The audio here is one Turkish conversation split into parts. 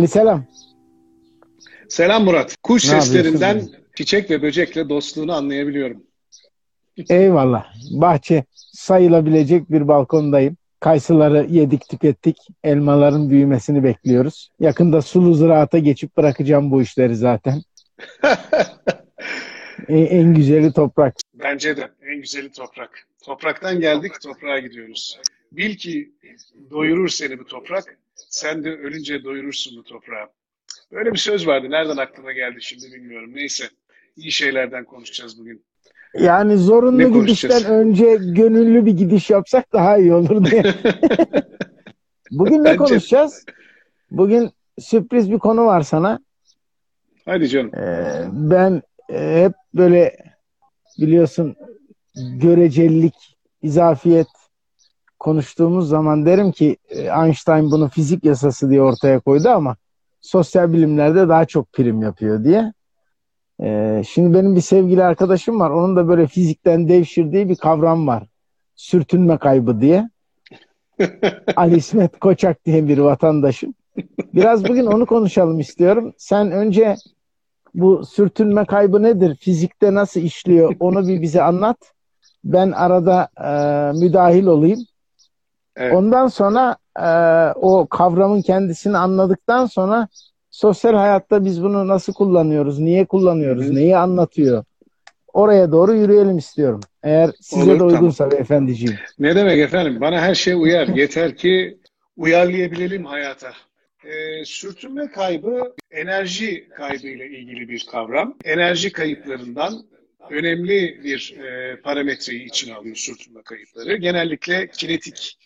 Ali selam. Selam Murat. Kuş ne seslerinden çiçek ve böcekle dostluğunu anlayabiliyorum. Eyvallah. Bahçe sayılabilecek bir balkondayım. Kayısıları yedik tükettik. Elmaların büyümesini bekliyoruz. Yakında sulu ziraata geçip bırakacağım bu işleri zaten. en, en güzeli toprak. Bence de en güzeli toprak. Topraktan geldik toprağa gidiyoruz. Bil ki doyurur seni bu toprak. Sen de ölünce doyurursun bu toprağı. Böyle bir söz vardı. Nereden aklıma geldi şimdi bilmiyorum. Neyse. İyi şeylerden konuşacağız bugün. Yani zorunlu gidişten önce gönüllü bir gidiş yapsak daha iyi olur diye. Bugün ne konuşacağız? Bugün sürpriz bir konu var sana. Hadi canım. Ee, ben e, hep böyle biliyorsun görecelilik, izafiyet konuştuğumuz zaman derim ki e, Einstein bunu fizik yasası diye ortaya koydu ama sosyal bilimlerde daha çok prim yapıyor diye. Ee, şimdi benim bir sevgili arkadaşım var. Onun da böyle fizikten devşirdiği bir kavram var. Sürtünme kaybı diye. Ali İsmet Koçak diye bir vatandaşım. Biraz bugün onu konuşalım istiyorum. Sen önce bu sürtünme kaybı nedir? Fizikte nasıl işliyor? Onu bir bize anlat. Ben arada e, müdahil olayım. Evet. Ondan sonra e, o kavramın kendisini anladıktan sonra sosyal hayatta biz bunu nasıl kullanıyoruz, niye kullanıyoruz, Hı. neyi anlatıyor? Oraya doğru yürüyelim istiyorum. Eğer size Olur, de uygunsa tamam. efendiciğim. Ne demek efendim? Bana her şey uyar. Yeter ki uyarlayabilelim hayata. E, sürtünme kaybı enerji kaybı ile ilgili bir kavram. Enerji kayıplarından önemli bir e, parametreyi içine alıyor sürtünme kayıpları. Genellikle kinetik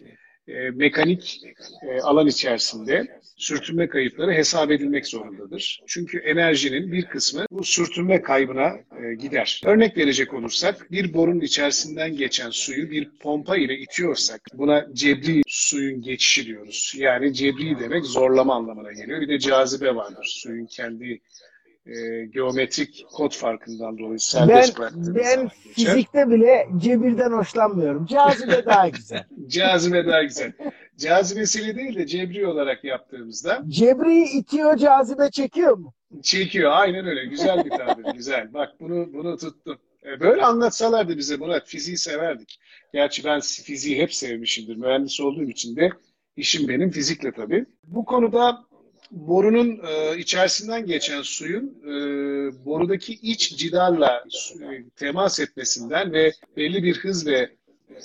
e, mekanik e, alan içerisinde sürtünme kayıpları hesap edilmek zorundadır. Çünkü enerjinin bir kısmı bu sürtünme kaybına e, gider. Örnek verecek olursak bir borunun içerisinden geçen suyu bir pompa ile itiyorsak buna cebri suyun geçişi diyoruz. Yani cebri demek zorlama anlamına geliyor. Bir de cazibe vardır. Suyun kendi e, geometrik kod farkından dolayı serbest ben, Ben fizikte bile cebirden hoşlanmıyorum. Cazibe daha güzel. cazibe daha güzel. Cazibesiyle değil de cebri olarak yaptığımızda. Cebri itiyor, cazibe çekiyor mu? Çekiyor, aynen öyle. Güzel bir tabir, güzel. Bak bunu bunu tuttum. E, böyle anlatsalardı bize Murat, fiziği severdik. Gerçi ben fiziği hep sevmişimdir. Mühendis olduğum için de işim benim fizikle tabii. Bu konuda borunun e, içerisinden geçen suyun e, borudaki iç cidarla e, temas etmesinden ve belli bir hız ve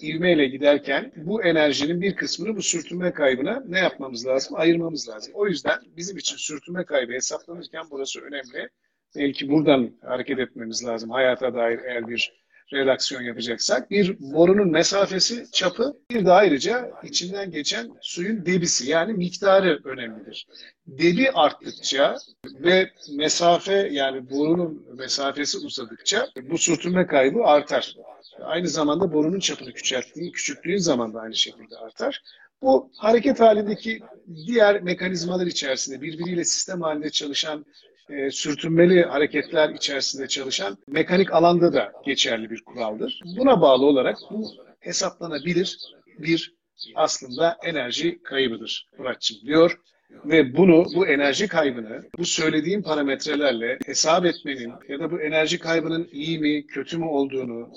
ivmeyle giderken bu enerjinin bir kısmını bu sürtünme kaybına ne yapmamız lazım? Ayırmamız lazım. O yüzden bizim için sürtünme kaybı hesaplanırken burası önemli. Belki buradan hareket etmemiz lazım. Hayata dair eğer bir redaksiyon yapacaksak bir borunun mesafesi, çapı, bir de ayrıca içinden geçen suyun debisi yani miktarı önemlidir. Debi arttıkça ve mesafe yani borunun mesafesi uzadıkça bu sürtünme kaybı artar. Aynı zamanda borunun çapını küçülttüğün, küçülttüğün zaman da aynı şekilde artar. Bu hareket halindeki diğer mekanizmalar içerisinde birbiriyle sistem halinde çalışan e, sürtünmeli hareketler içerisinde çalışan mekanik alanda da geçerli bir kuraldır. Buna bağlı olarak bu hesaplanabilir bir aslında enerji kaybıdır Muratçım diyor. Ve bunu, bu enerji kaybını bu söylediğim parametrelerle hesap etmenin ya da bu enerji kaybının iyi mi, kötü mü olduğunu,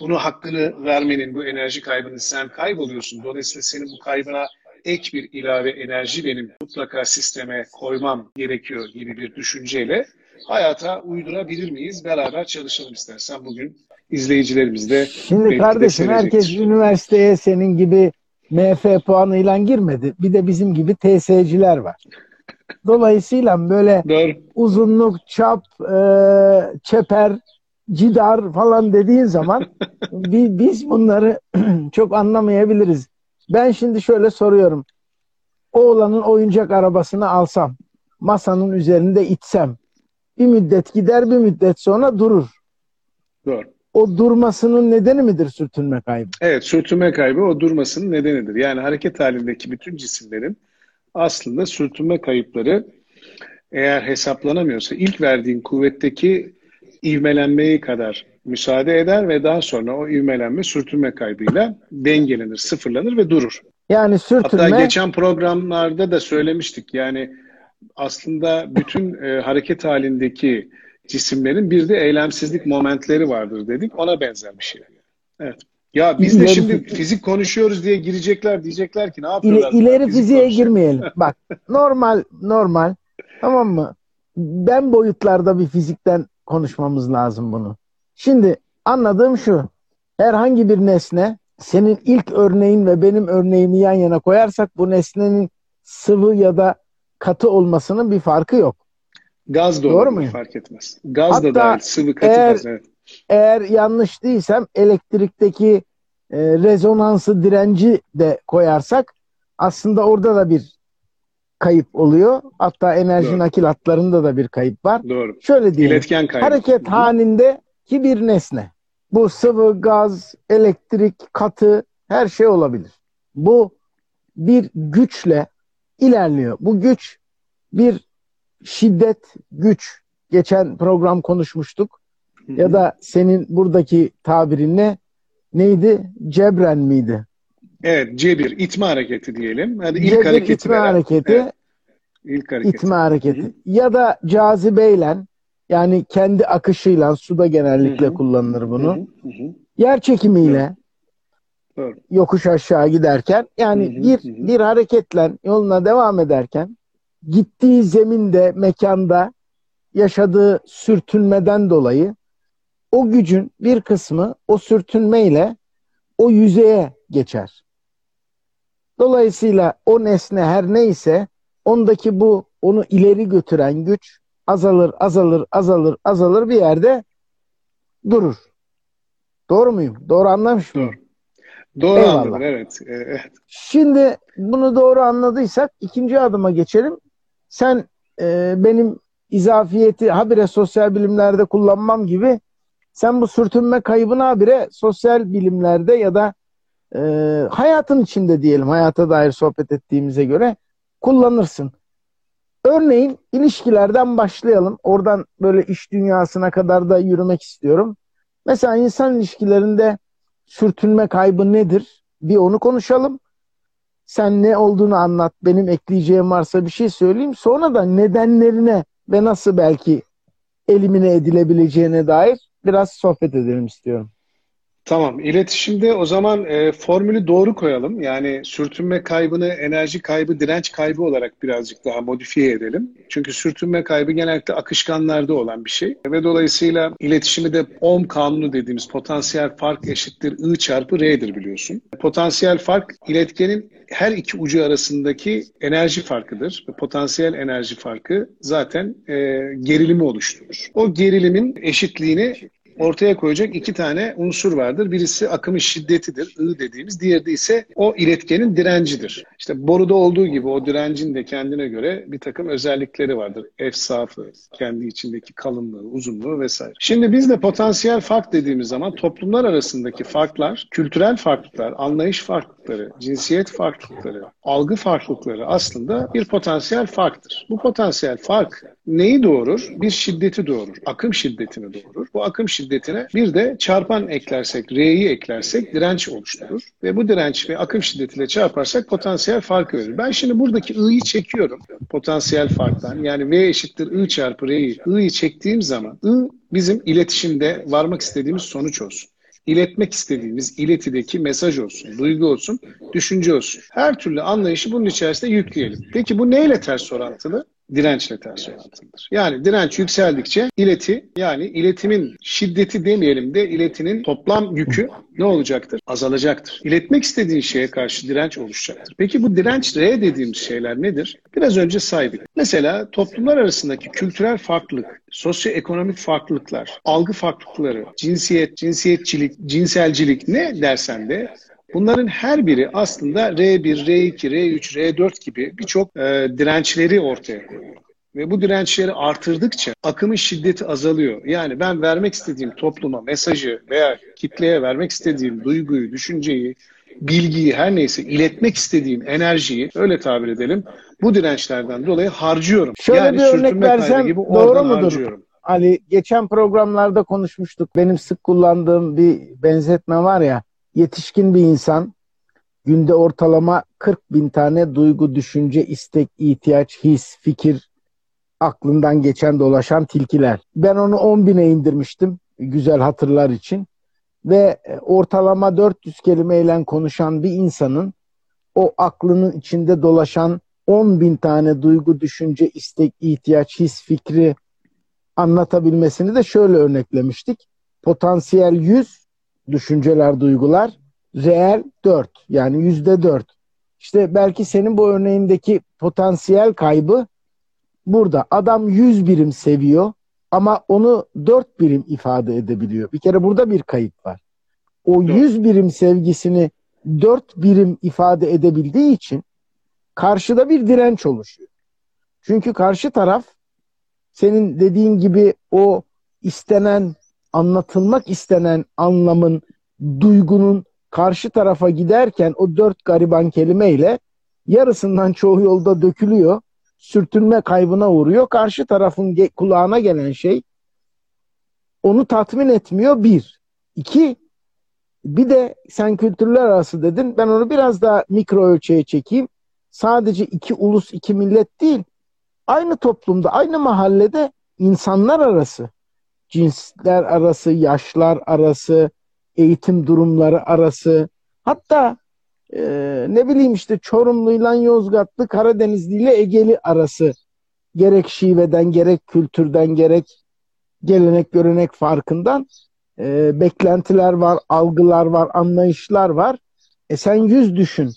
bunu hakkını vermenin, bu enerji kaybını sen kayboluyorsun. Dolayısıyla senin bu kaybına ek bir ilave enerji benim mutlaka sisteme koymam gerekiyor gibi bir düşünceyle hayata uydurabilir miyiz? Beraber çalışalım istersen bugün izleyicilerimiz de Şimdi kardeşim herkes üniversiteye senin gibi MF puanıyla girmedi. Bir de bizim gibi TS'ciler var. Dolayısıyla böyle Doğru. uzunluk, çap, e, çeper, cidar falan dediğin zaman biz bunları çok anlamayabiliriz. Ben şimdi şöyle soruyorum. Oğlanın oyuncak arabasını alsam, masanın üzerinde itsem, bir müddet gider bir müddet sonra durur. Doğru. O durmasının nedeni midir sürtünme kaybı? Evet, sürtünme kaybı o durmasının nedenidir. Yani hareket halindeki bütün cisimlerin aslında sürtünme kayıpları eğer hesaplanamıyorsa ilk verdiğin kuvvetteki ivmelenmeyi kadar müsaade eder ve daha sonra o ivmelenme sürtünme kaybıyla dengelenir, sıfırlanır ve durur. Yani sürtünme... Hatta geçen programlarda da söylemiştik yani aslında bütün e, hareket halindeki cisimlerin bir de eylemsizlik momentleri vardır dedik. Ona benzer bir şey. Evet. Ya biz de şimdi fizik konuşuyoruz diye girecekler diyecekler ki ne yapıyorlar? İleri, ileri fiziğe girmeyelim. Bak normal normal tamam mı? Ben boyutlarda bir fizikten konuşmamız lazım bunu. Şimdi anladığım şu. Herhangi bir nesne senin ilk örneğin ve benim örneğimi yan yana koyarsak bu nesnenin sıvı ya da katı olmasının bir farkı yok. Gaz da Doğru mu? Fark etmez. Gaz Hatta da dahil sıvı katı eğer, gaz. Evet. Eğer yanlış değilsem elektrikteki e, rezonansı direnci de koyarsak aslında orada da bir kayıp oluyor. Hatta enerji Doğru. nakil hatlarında da bir kayıp var. Doğru. Şöyle diyelim. İletken kaybı. Hareket halinde ki bir nesne. Bu sıvı, gaz, elektrik, katı her şey olabilir. Bu bir güçle ilerliyor. Bu güç bir şiddet, güç. Geçen program konuşmuştuk. Ya da senin buradaki tabirinle neydi? Cebren miydi? Evet, cebir, itme hareketi diyelim. Hadi ilk cebir, hareketi itme veren. hareketi. Evet. İlk hareketi. İtme hareketi. Hı-hı. Ya da cazibeyle yani kendi akışıyla suda genellikle Hı-hı. kullanılır bunu. Hı-hı. Yer çekimiyle Doğru. yokuş aşağı giderken yani Hı-hı. bir Hı-hı. bir hareketle yoluna devam ederken gittiği zeminde, mekanda yaşadığı sürtünmeden dolayı o gücün bir kısmı o sürtünmeyle o yüzeye geçer. Dolayısıyla o nesne her neyse ondaki bu onu ileri götüren güç azalır, azalır, azalır, azalır bir yerde durur. Doğru muyum? Doğru anlamış mıyım? Doğru. Doğru anladım, evet. evet. Şimdi bunu doğru anladıysak ikinci adıma geçelim. Sen e, benim izafiyeti habire sosyal bilimlerde kullanmam gibi sen bu sürtünme kaybını habire sosyal bilimlerde ya da e, hayatın içinde diyelim hayata dair sohbet ettiğimize göre kullanırsın. Örneğin ilişkilerden başlayalım. Oradan böyle iş dünyasına kadar da yürümek istiyorum. Mesela insan ilişkilerinde sürtünme kaybı nedir? Bir onu konuşalım. Sen ne olduğunu anlat. Benim ekleyeceğim varsa bir şey söyleyeyim. Sonra da nedenlerine ve nasıl belki elimine edilebileceğine dair biraz sohbet edelim istiyorum. Tamam. İletişimde o zaman e, formülü doğru koyalım. Yani sürtünme kaybını enerji kaybı, direnç kaybı olarak birazcık daha modifiye edelim. Çünkü sürtünme kaybı genellikle akışkanlarda olan bir şey. Ve dolayısıyla iletişimi de Ohm kanunu dediğimiz potansiyel fark eşittir I çarpı R'dir biliyorsun. Potansiyel fark iletkenin her iki ucu arasındaki enerji farkıdır. Potansiyel enerji farkı zaten e, gerilimi oluşturur. O gerilimin eşitliğini ortaya koyacak iki tane unsur vardır. Birisi akımın şiddetidir, I dediğimiz. Diğeri de ise o iletkenin direncidir. İşte boruda olduğu gibi o direncin de kendine göre bir takım özellikleri vardır. Efsafı, kendi içindeki kalınlığı, uzunluğu vesaire. Şimdi biz de potansiyel fark dediğimiz zaman toplumlar arasındaki farklar, kültürel farklılıklar, anlayış farklılıkları, cinsiyet farklılıkları, algı farklılıkları aslında bir potansiyel farktır. Bu potansiyel fark neyi doğurur? Bir şiddeti doğurur. Akım şiddetini doğurur. Bu akım şiddetine bir de çarpan eklersek, R'yi eklersek direnç oluşturur. Ve bu direnç ve akım şiddetiyle çarparsak potansiyel farkı verir. Ben şimdi buradaki I'yi çekiyorum potansiyel farktan. Yani V eşittir I çarpı R'yi. I'yi çektiğim zaman I bizim iletişimde varmak istediğimiz sonuç olsun iletmek istediğimiz iletideki mesaj olsun, duygu olsun, düşünce olsun. Her türlü anlayışı bunun içerisinde yükleyelim. Peki bu neyle ters orantılı? Dirençle ters orantılıdır. Yani direnç yükseldikçe ileti yani iletimin şiddeti demeyelim de iletinin toplam yükü ne olacaktır? Azalacaktır. İletmek istediğin şeye karşı direnç oluşacaktır. Peki bu direnç R dediğimiz şeyler nedir? Biraz önce saydık. Mesela toplumlar arasındaki kültürel farklılık, sosyoekonomik farklılıklar, algı farklılıkları, cinsiyet, cinsiyetçilik, cinselcilik ne dersen de Bunların her biri aslında R1, R2, R3, R4 gibi birçok e, dirençleri ortaya koyuyor. Ve bu dirençleri artırdıkça akımın şiddeti azalıyor. Yani ben vermek istediğim topluma mesajı veya kitleye vermek istediğim duyguyu, düşünceyi, bilgiyi her neyse iletmek istediğim enerjiyi öyle tabir edelim bu dirençlerden dolayı harcıyorum. Şöyle yani bir örnek versem gibi doğru mudur? Harcıyorum. Ali geçen programlarda konuşmuştuk. Benim sık kullandığım bir benzetme var ya yetişkin bir insan günde ortalama 40 bin tane duygu, düşünce, istek, ihtiyaç, his, fikir aklından geçen dolaşan tilkiler. Ben onu 10 bine indirmiştim güzel hatırlar için ve e, ortalama 400 kelimeyle konuşan bir insanın o aklının içinde dolaşan 10 bin tane duygu, düşünce, istek, ihtiyaç, his, fikri anlatabilmesini de şöyle örneklemiştik. Potansiyel 100 düşünceler, duygular, reel 4 yani yüzde 4. İşte belki senin bu örneğindeki potansiyel kaybı burada. Adam 100 birim seviyor ama onu 4 birim ifade edebiliyor. Bir kere burada bir kayıp var. O 100 birim sevgisini 4 birim ifade edebildiği için karşıda bir direnç oluşuyor. Çünkü karşı taraf senin dediğin gibi o istenen, anlatılmak istenen anlamın, duygunun karşı tarafa giderken o dört gariban kelimeyle yarısından çoğu yolda dökülüyor. Sürtünme kaybına uğruyor. Karşı tarafın ge- kulağına gelen şey onu tatmin etmiyor bir. İki, bir de sen kültürler arası dedin. Ben onu biraz daha mikro ölçeğe çekeyim. Sadece iki ulus, iki millet değil. Aynı toplumda, aynı mahallede insanlar arası, cinsler arası, yaşlar arası, eğitim durumları arası, hatta e, ne bileyim işte Çorumluyla Yozgatlı, Karadenizli ile Egeli arası gerek şiveden, gerek kültürden, gerek gelenek görenek farkından e, beklentiler var, algılar var, anlayışlar var. E sen yüz düşün.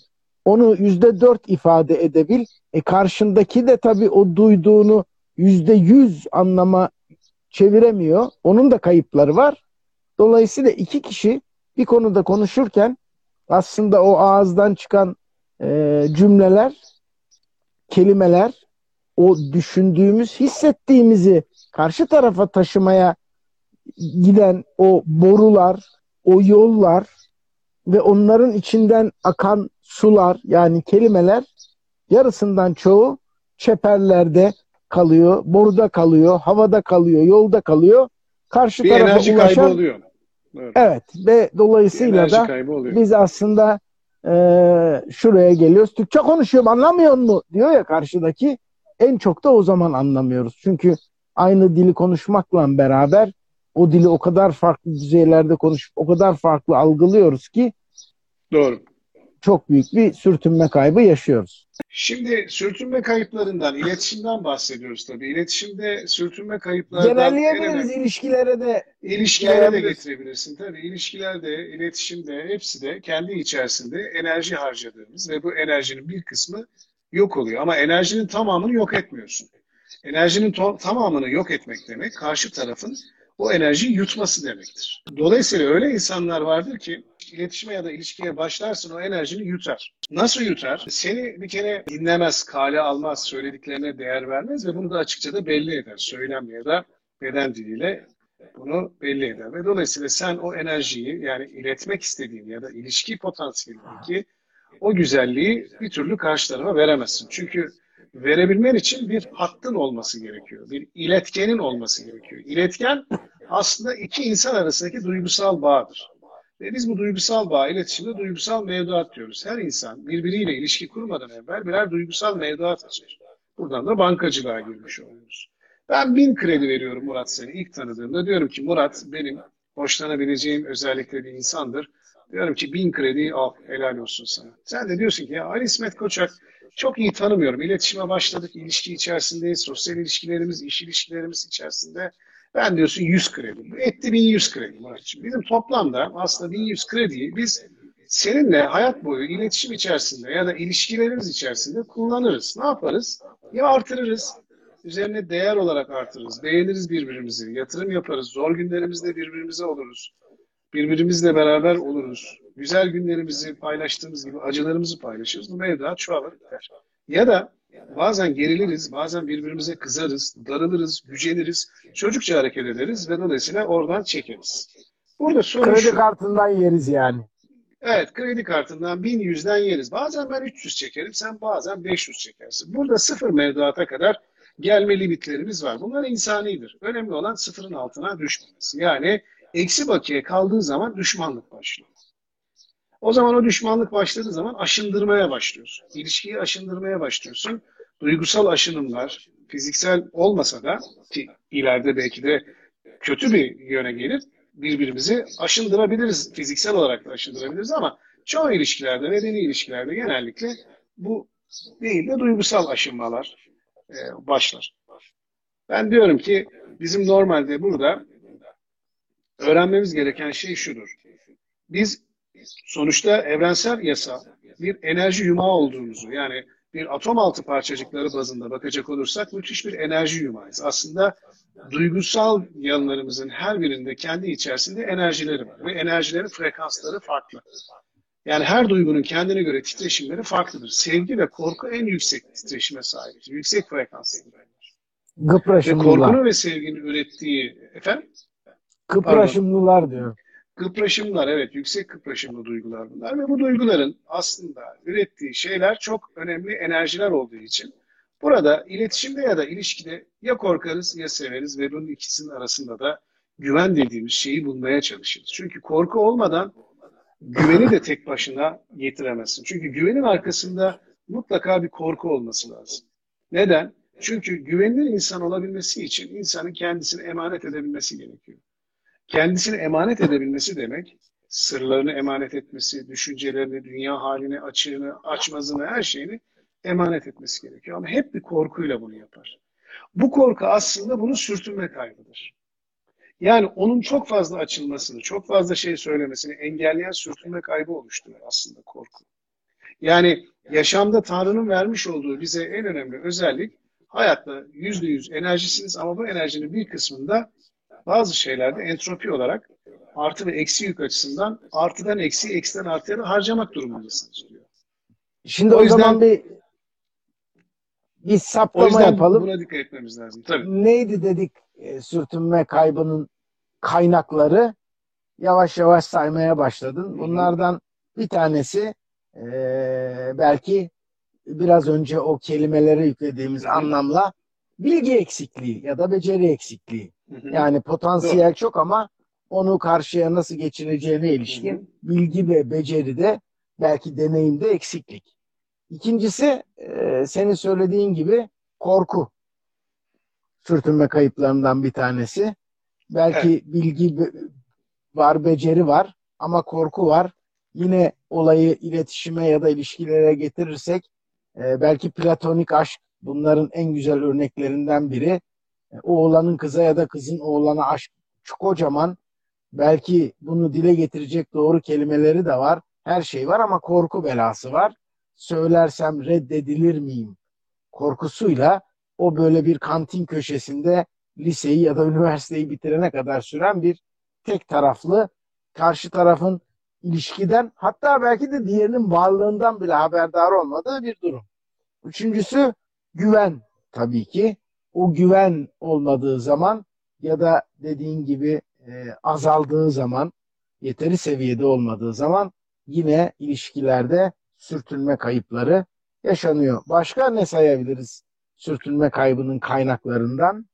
Onu yüzde dört ifade edebil. E karşındaki de tabii o duyduğunu yüzde yüz anlama çeviremiyor. Onun da kayıpları var. Dolayısıyla iki kişi bir konuda konuşurken aslında o ağızdan çıkan e, cümleler, kelimeler, o düşündüğümüz, hissettiğimizi karşı tarafa taşımaya giden o borular, o yollar ve onların içinden akan sular yani kelimeler yarısından çoğu çeperlerde kalıyor, boruda kalıyor, havada kalıyor, yolda kalıyor. Karşı bir tarafa enerji ulaşan, kaybı oluyor. Evet. evet ve dolayısıyla da biz aslında e, şuraya geliyoruz. Türkçe konuşuyorum anlamıyor mu diyor ya karşıdaki. En çok da o zaman anlamıyoruz. Çünkü aynı dili konuşmakla beraber o dili o kadar farklı düzeylerde konuşup o kadar farklı algılıyoruz ki Doğru. Çok büyük bir sürtünme kaybı yaşıyoruz. Şimdi sürtünme kayıplarından, iletişimden bahsediyoruz tabii. İletişimde sürtünme kayıplarından... Genelleyebiliriz ilişkilere de. İlişkilere de getirebilirsin. Tabii ilişkilerde, iletişimde, hepsi de kendi içerisinde enerji harcadığımız ve bu enerjinin bir kısmı yok oluyor. Ama enerjinin tamamını yok etmiyorsun. Enerjinin tamamını yok etmek demek karşı tarafın o enerjiyi yutması demektir. Dolayısıyla öyle insanlar vardır ki iletişime ya da ilişkiye başlarsın o enerjini yutar. Nasıl yutar? Seni bir kere dinlemez, kale almaz, söylediklerine değer vermez ve bunu da açıkça da belli eder. Söylemle ya da beden diliyle bunu belli eder. Ve dolayısıyla sen o enerjiyi yani iletmek istediğin ya da ilişki potansiyelindeki o güzelliği bir türlü karşı tarafa veremezsin. Çünkü verebilmen için bir hattın olması gerekiyor. Bir iletkenin olması gerekiyor. İletken aslında iki insan arasındaki duygusal bağdır. Ve biz bu duygusal bağ iletişimde duygusal mevduat diyoruz. Her insan birbiriyle ilişki kurmadan evvel birer duygusal mevduat açar. Buradan da bankacılığa girmiş oluyoruz. Ben bin kredi veriyorum Murat seni ilk tanıdığımda. Diyorum ki Murat benim hoşlanabileceğim özellikle bir insandır. Diyorum ki bin kredi al helal olsun sana. Sen de diyorsun ki ya Ali İsmet Koçak çok iyi tanımıyorum. İletişime başladık, ilişki içerisindeyiz, sosyal ilişkilerimiz, iş ilişkilerimiz içerisinde. Ben diyorsun 100 kredi. Etti 1100 kredi Muratçığım. Bizim toplamda aslında 1100 krediyi biz seninle hayat boyu iletişim içerisinde ya da ilişkilerimiz içerisinde kullanırız. Ne yaparız? Ya artırırız, üzerine değer olarak artırırız, beğeniriz birbirimizi, yatırım yaparız, zor günlerimizde birbirimize oluruz, birbirimizle beraber oluruz. Güzel günlerimizi paylaştığımız gibi acılarımızı paylaşırız. Bu mevduat çoğalır. Ya da bazen geriliriz, bazen birbirimize kızarız, darılırız, güceniriz, çocukça hareket ederiz ve dolayısıyla oradan çekeriz. Burada sorun Kredi şu. kartından yeriz yani. Evet, kredi kartından 1100'den yeriz. Bazen ben 300 çekerim, sen bazen 500 çekersin. Burada sıfır mevduata kadar gelme limitlerimiz var. Bunlar insanidir. Önemli olan sıfırın altına düşmemesi. Yani eksi bakiye kaldığı zaman düşmanlık başlıyor. O zaman o düşmanlık başladığı zaman aşındırmaya başlıyorsun. İlişkiyi aşındırmaya başlıyorsun. Duygusal aşınımlar, fiziksel olmasa da ki ileride belki de kötü bir yöne gelir birbirimizi aşındırabiliriz. Fiziksel olarak da aşındırabiliriz ama çoğu ilişkilerde, medeni ilişkilerde genellikle bu değil de duygusal aşınmalar e, başlar. Ben diyorum ki bizim normalde burada öğrenmemiz gereken şey şudur. Biz sonuçta evrensel yasa bir enerji yumağı olduğumuzu yani bir atom altı parçacıkları bazında bakacak olursak müthiş bir enerji yumağıyız. Aslında duygusal yanlarımızın her birinde kendi içerisinde enerjileri var ve enerjilerin frekansları farklı. Yani her duygunun kendine göre titreşimleri farklıdır. Sevgi ve korku en yüksek titreşime sahiptir. Yüksek frekanslıdır. Gıpraşımlılar. Ve korkunun ve sevginin ürettiği efendim? Gıpraşımlılar diyor. Kıpraşımlar evet yüksek kıpraşımlı duygular bunlar ve bu duyguların aslında ürettiği şeyler çok önemli enerjiler olduğu için burada iletişimde ya da ilişkide ya korkarız ya severiz ve bunun ikisinin arasında da güven dediğimiz şeyi bulmaya çalışırız. Çünkü korku olmadan güveni de tek başına getiremezsin. Çünkü güvenin arkasında mutlaka bir korku olması lazım. Neden? Çünkü güvenilir insan olabilmesi için insanın kendisini emanet edebilmesi gerekiyor kendisini emanet edebilmesi demek, sırlarını emanet etmesi, düşüncelerini, dünya halini, açığını, açmazını, her şeyini emanet etmesi gerekiyor. Ama hep bir korkuyla bunu yapar. Bu korku aslında bunu sürtünme kaybıdır. Yani onun çok fazla açılmasını, çok fazla şey söylemesini engelleyen sürtünme kaybı oluşturuyor aslında korku. Yani yaşamda Tanrı'nın vermiş olduğu bize en önemli özellik hayatta yüzde yüz enerjisiniz ama bu enerjinin bir kısmında bazı şeylerde entropi olarak artı ve eksi yük açısından artıdan eksi, eksiden artıya harcamak durumundasınız diyor. Şimdi o, o yüzden, zaman bir bir saptama o yüzden yapalım. Buna dikkat etmemiz lazım. Tabii. Neydi dedik e, sürtünme kaybının kaynakları? Yavaş yavaş saymaya başladın. Bunlardan bir tanesi e, belki biraz önce o kelimelere yüklediğimiz anlamla bilgi eksikliği ya da beceri eksikliği. Yani potansiyel çok ama onu karşıya nasıl geçireceğine ilişkin bilgi ve beceri de belki deneyimde eksiklik. İkincisi e, senin söylediğin gibi korku. Sürtünme kayıplarından bir tanesi. Belki evet. bilgi var, beceri var ama korku var. Yine olayı iletişime ya da ilişkilere getirirsek e, belki platonik aşk bunların en güzel örneklerinden biri. E, oğlanın kıza ya da kızın oğlana aşk kocaman. Belki bunu dile getirecek doğru kelimeleri de var. Her şey var ama korku belası var. Söylersem reddedilir miyim? Korkusuyla o böyle bir kantin köşesinde liseyi ya da üniversiteyi bitirene kadar süren bir tek taraflı karşı tarafın ilişkiden hatta belki de diğerinin varlığından bile haberdar olmadığı bir durum. Üçüncüsü güven tabii ki o güven olmadığı zaman ya da dediğin gibi e, azaldığı zaman, yeteri seviyede olmadığı zaman yine ilişkilerde sürtünme kayıpları yaşanıyor. Başka ne sayabiliriz sürtünme kaybının kaynaklarından?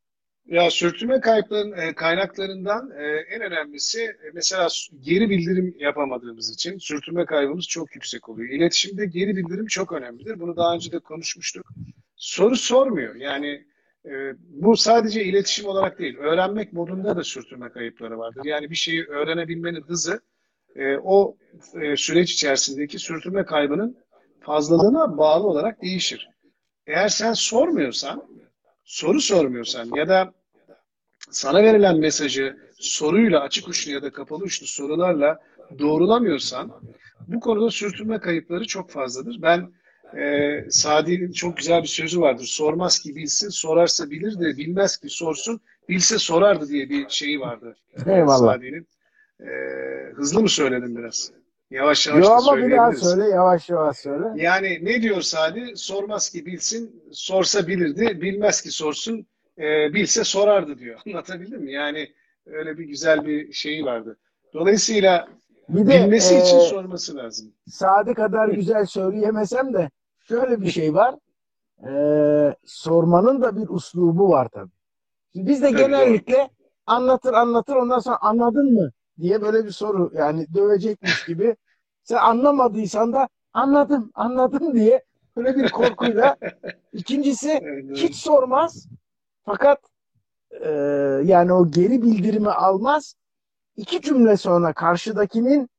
Ya sürtünme kayıpların e, kaynaklarından e, en önemlisi e, mesela geri bildirim yapamadığımız için sürtünme kaybımız çok yüksek oluyor. İletişimde geri bildirim çok önemlidir. Bunu daha önce de konuşmuştuk. Soru sormuyor. Yani ee, bu sadece iletişim olarak değil, öğrenmek modunda da sürtünme kayıpları vardır. Yani bir şeyi öğrenebilmenin hızı e, o e, süreç içerisindeki sürtünme kaybının fazlalığına bağlı olarak değişir. Eğer sen sormuyorsan, soru sormuyorsan ya da sana verilen mesajı soruyla açık uçlu ya da kapalı uçlu sorularla doğrulamıyorsan bu konuda sürtünme kayıpları çok fazladır. Ben e, Sadi'nin çok güzel bir sözü vardır. Sormaz ki bilsin, sorarsa bilir de bilmez ki sorsun, bilse sorardı diye bir şeyi vardı. Eyvallah. Sadi'nin. E, hızlı mı söyledim biraz? Yavaş yavaş Yo, ama bir daha söyle, yavaş yavaş söyle. Yani ne diyor Sadi? Sormaz ki bilsin, sorsa bilirdi, bilmez ki sorsun, e, bilse sorardı diyor. Anlatabildim mi? Yani öyle bir güzel bir şeyi vardı. Dolayısıyla bir de, bilmesi e, için sorması lazım. Sadi kadar güzel söyleyemesem de şöyle bir şey var. Ee, sormanın da bir uslubu var tabii. biz de genellikle anlatır anlatır ondan sonra anladın mı diye böyle bir soru yani dövecekmiş gibi. Sen anlamadıysan da anladım anladım diye Böyle bir korkuyla. İkincisi hiç sormaz. Fakat e, yani o geri bildirimi almaz. İki cümle sonra karşıdakinin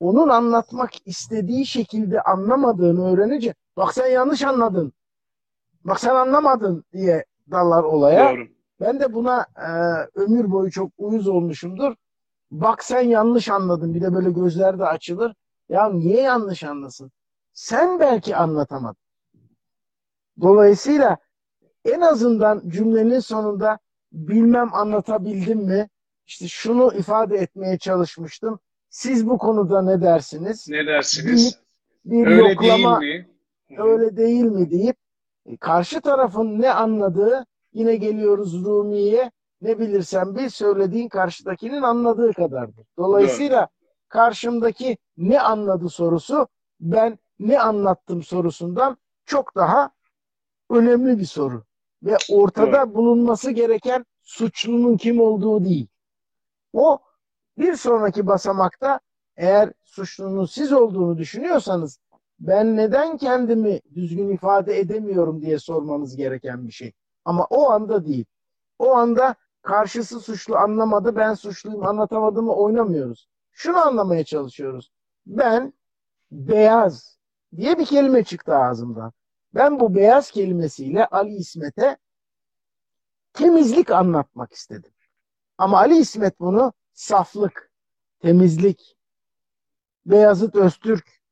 onun anlatmak istediği şekilde anlamadığını öğrenince bak sen yanlış anladın. Bak sen anlamadın diye dalar olaya. Doğru. Ben de buna e, ömür boyu çok uyuz olmuşumdur. Bak sen yanlış anladın. Bir de böyle gözler de açılır. Ya niye yanlış anlasın? Sen belki anlatamadın. Dolayısıyla en azından cümlenin sonunda bilmem anlatabildim mi? İşte şunu ifade etmeye çalışmıştım. Siz bu konuda ne dersiniz? Ne dersiniz? bir öyle yoklama, değil mi? Öyle değil mi deyip e, karşı tarafın ne anladığı yine geliyoruz Rumi'ye ne bilirsen bir söylediğin karşıdakinin anladığı kadardır. Dolayısıyla karşımdaki ne anladı sorusu ben ne anlattım sorusundan çok daha önemli bir soru. Ve ortada Doğru. bulunması gereken suçlunun kim olduğu değil. O bir sonraki basamakta eğer suçlunun siz olduğunu düşünüyorsanız ben neden kendimi düzgün ifade edemiyorum diye sormanız gereken bir şey. Ama o anda değil. O anda karşısı suçlu anlamadı, ben suçluyum anlatamadığımı oynamıyoruz. Şunu anlamaya çalışıyoruz. Ben beyaz diye bir kelime çıktı ağzımdan. Ben bu beyaz kelimesiyle Ali İsmet'e temizlik anlatmak istedim. Ama Ali İsmet bunu saflık, temizlik, Beyazıt Öztürk,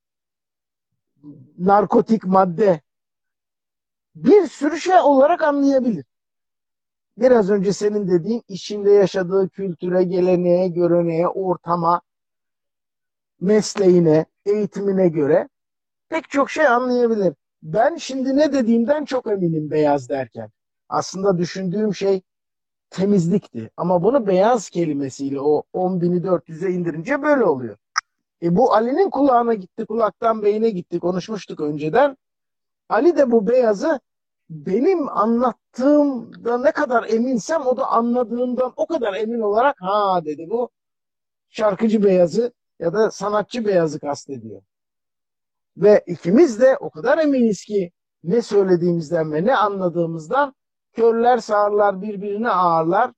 narkotik madde bir sürü şey olarak anlayabilir. Biraz önce senin dediğin içinde yaşadığı kültüre, geleneğe, göreneğe, ortama, mesleğine, eğitimine göre pek çok şey anlayabilir. Ben şimdi ne dediğimden çok eminim beyaz derken. Aslında düşündüğüm şey temizlikti. Ama bunu beyaz kelimesiyle o 10.400'e indirince böyle oluyor. E bu Ali'nin kulağına gitti, kulaktan beyine gitti. Konuşmuştuk önceden. Ali de bu beyazı benim anlattığımda ne kadar eminsem o da anladığından o kadar emin olarak ha dedi bu şarkıcı beyazı ya da sanatçı beyazı kastediyor. Ve ikimiz de o kadar eminiz ki ne söylediğimizden ve ne anladığımızdan körler sağırlar birbirine ağırlar.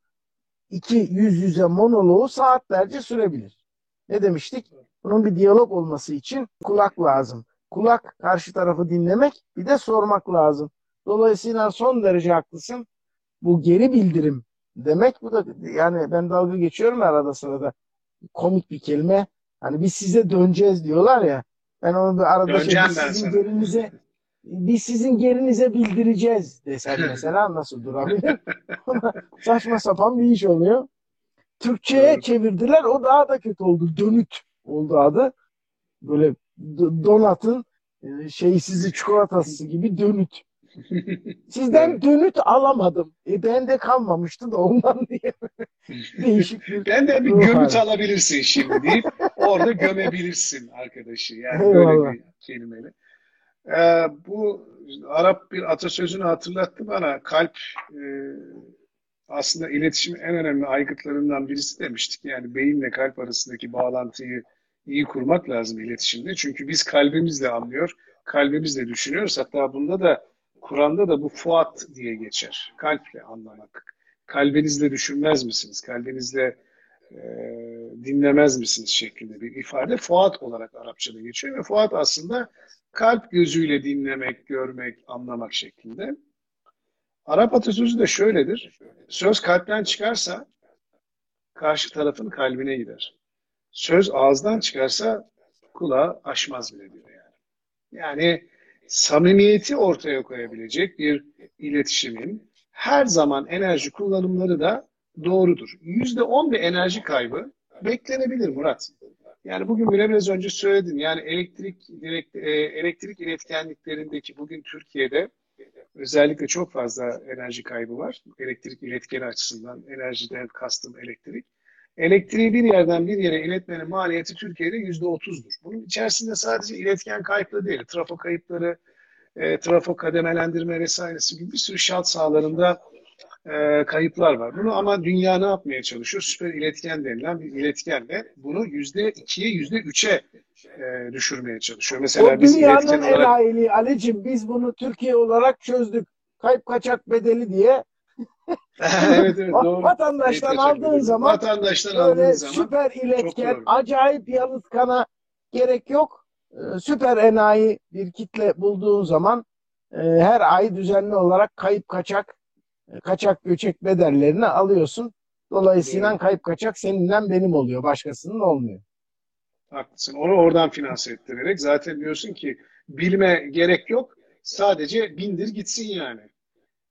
İki yüz yüze monoloğu saatlerce sürebilir. Ne demiştik? Bunun bir diyalog olması için kulak lazım. Kulak karşı tarafı dinlemek bir de sormak lazım. Dolayısıyla son derece haklısın. Bu geri bildirim demek bu da yani ben dalga geçiyorum arada sırada. Komik bir kelime. Hani biz size döneceğiz diyorlar ya. Ben onu bir arada şey, biz sizin gerinize biz sizin gerinize bildireceğiz desen mesela nasıl durabilir? Saçma sapan bir iş oluyor. Türkçe'ye evet. çevirdiler o daha da kötü oldu. Dönüt oldu adı. Böyle donatın e, şeysizi çikolatası gibi dönüt. Sizden dönüt alamadım. E ben de kalmamıştı da ondan diye. Değişik bir Ben de bir gömüt alabilirsin şimdi deyip orada gömebilirsin arkadaşı. Yani Eyvallah. böyle bir kelimeyle. Ee, bu Arap bir atasözünü hatırlattı bana. Kalp e, aslında iletişimin en önemli aygıtlarından birisi demiştik. Yani beyinle kalp arasındaki bağlantıyı iyi kurmak lazım iletişimde. Çünkü biz kalbimizle anlıyor, kalbimizle düşünüyoruz. Hatta bunda da Kur'an'da da bu fuat diye geçer. Kalple anlamak. Kalbinizle düşünmez misiniz? Kalbinizle e, dinlemez misiniz şeklinde bir ifade fuat olarak Arapçada geçiyor ve fuat aslında kalp gözüyle dinlemek, görmek, anlamak şeklinde. Arap atasözü de şöyledir. Söz kalpten çıkarsa karşı tarafın kalbine gider. Söz ağızdan çıkarsa kulağı aşmaz bile diyor yani. Yani samimiyeti ortaya koyabilecek bir iletişimin her zaman enerji kullanımları da doğrudur. Yüzde on bir enerji kaybı beklenebilir Murat. Yani bugün bile biraz önce söyledim. Yani elektrik e, elektrik iletkenliklerindeki bugün Türkiye'de özellikle çok fazla enerji kaybı var. Elektrik iletkeni açısından enerjiden kastım elektrik. Elektriği bir yerden bir yere iletmenin maliyeti Türkiye'de yüzde otuzdur. Bunun içerisinde sadece iletken kayıpları değil, trafo kayıpları, e, trafo kademelendirme vesairesi gibi bir sürü şalt sahalarında e, kayıplar var. Bunu ama dünya ne yapmaya çalışıyor? Süper iletken denilen bir iletkenle bunu yüzde ikiye, yüzde üçe e, düşürmeye çalışıyor. Mesela o biz dünyanın iletken olarak... Ali'cim biz bunu Türkiye olarak çözdük. Kayıp kaçak bedeli diye evet evet doğru. Vatandaştan aldığın zaman vatandaştan böyle aldığın zaman süper iletken, acayip yalıtkana gerek yok. Ee, Süper enayi bir kitle bulduğun zaman e, her ay düzenli olarak kayıp kaçak, e, kaçak göçek bedellerini alıyorsun. Dolayısıyla Doğru. kayıp kaçak seninle benim oluyor. Başkasının olmuyor. Haklısın. Onu oradan finanse ettirerek zaten diyorsun ki bilme gerek yok. Sadece bindir gitsin yani.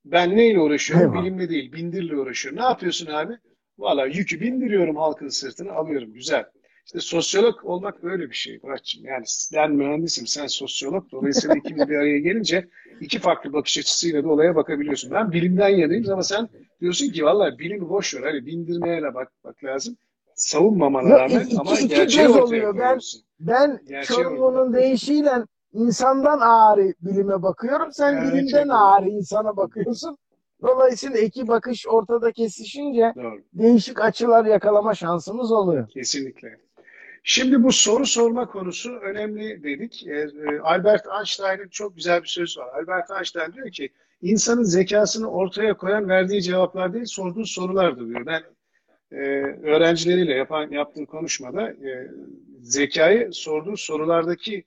Ben neyle uğraşıyorum? Eyvallah. Bilimle değil, bindirle uğraşıyorum. Ne yapıyorsun abi? Valla yükü bindiriyorum halkın sırtına alıyorum. Güzel. İşte sosyolog olmak böyle bir şey Muratçığım. Yani ben mühendisim, sen sosyolog. Dolayısıyla ikimiz bir araya gelince iki farklı bakış açısıyla da olaya bakabiliyorsun. Ben bilimden yanayım ama sen diyorsun ki valla bilimi boş ver. Hani bindirmeyle bakmak lazım. Savunmamana rağmen iki- ama iki gerçeği ortaya oluyor. Ben-. Ben Gerçeği Çorumlu'nun deyişiyle insandan ağrı bilime bakıyorum. Sen Evet, bilimden evet. ağrı insana bakıyorsun. Dolayısıyla iki bakış ortada kesişince Doğru. değişik açılar yakalama şansımız oluyor. Kesinlikle. Şimdi bu soru sorma konusu önemli dedik. E, e, Albert Einstein'ın çok güzel bir sözü var. Albert Einstein diyor ki insanın zekasını ortaya koyan verdiği cevaplar değil sorduğu sorulardır diyor. Ben e, öğrencileriyle yapan yaptığım konuşmada e, zekayı sorduğu sorulardaki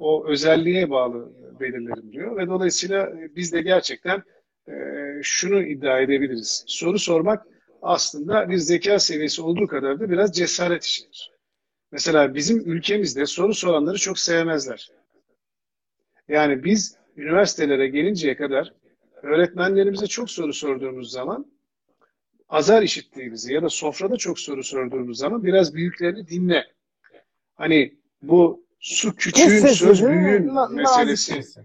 o özelliğe bağlı belirlerim diyor. Ve dolayısıyla e, biz de gerçekten e, şunu iddia edebiliriz. Soru sormak aslında bir zeka seviyesi olduğu kadar da biraz cesaret işidir. Mesela bizim ülkemizde soru soranları çok sevmezler. Yani biz üniversitelere gelinceye kadar öğretmenlerimize çok soru sorduğumuz zaman azar işittiğimizi ya da sofrada çok soru sorduğumuz zaman biraz büyüklerini dinle. Hani bu su küçüğün Kes söz büyüğün na- meselesi. nazikçesi.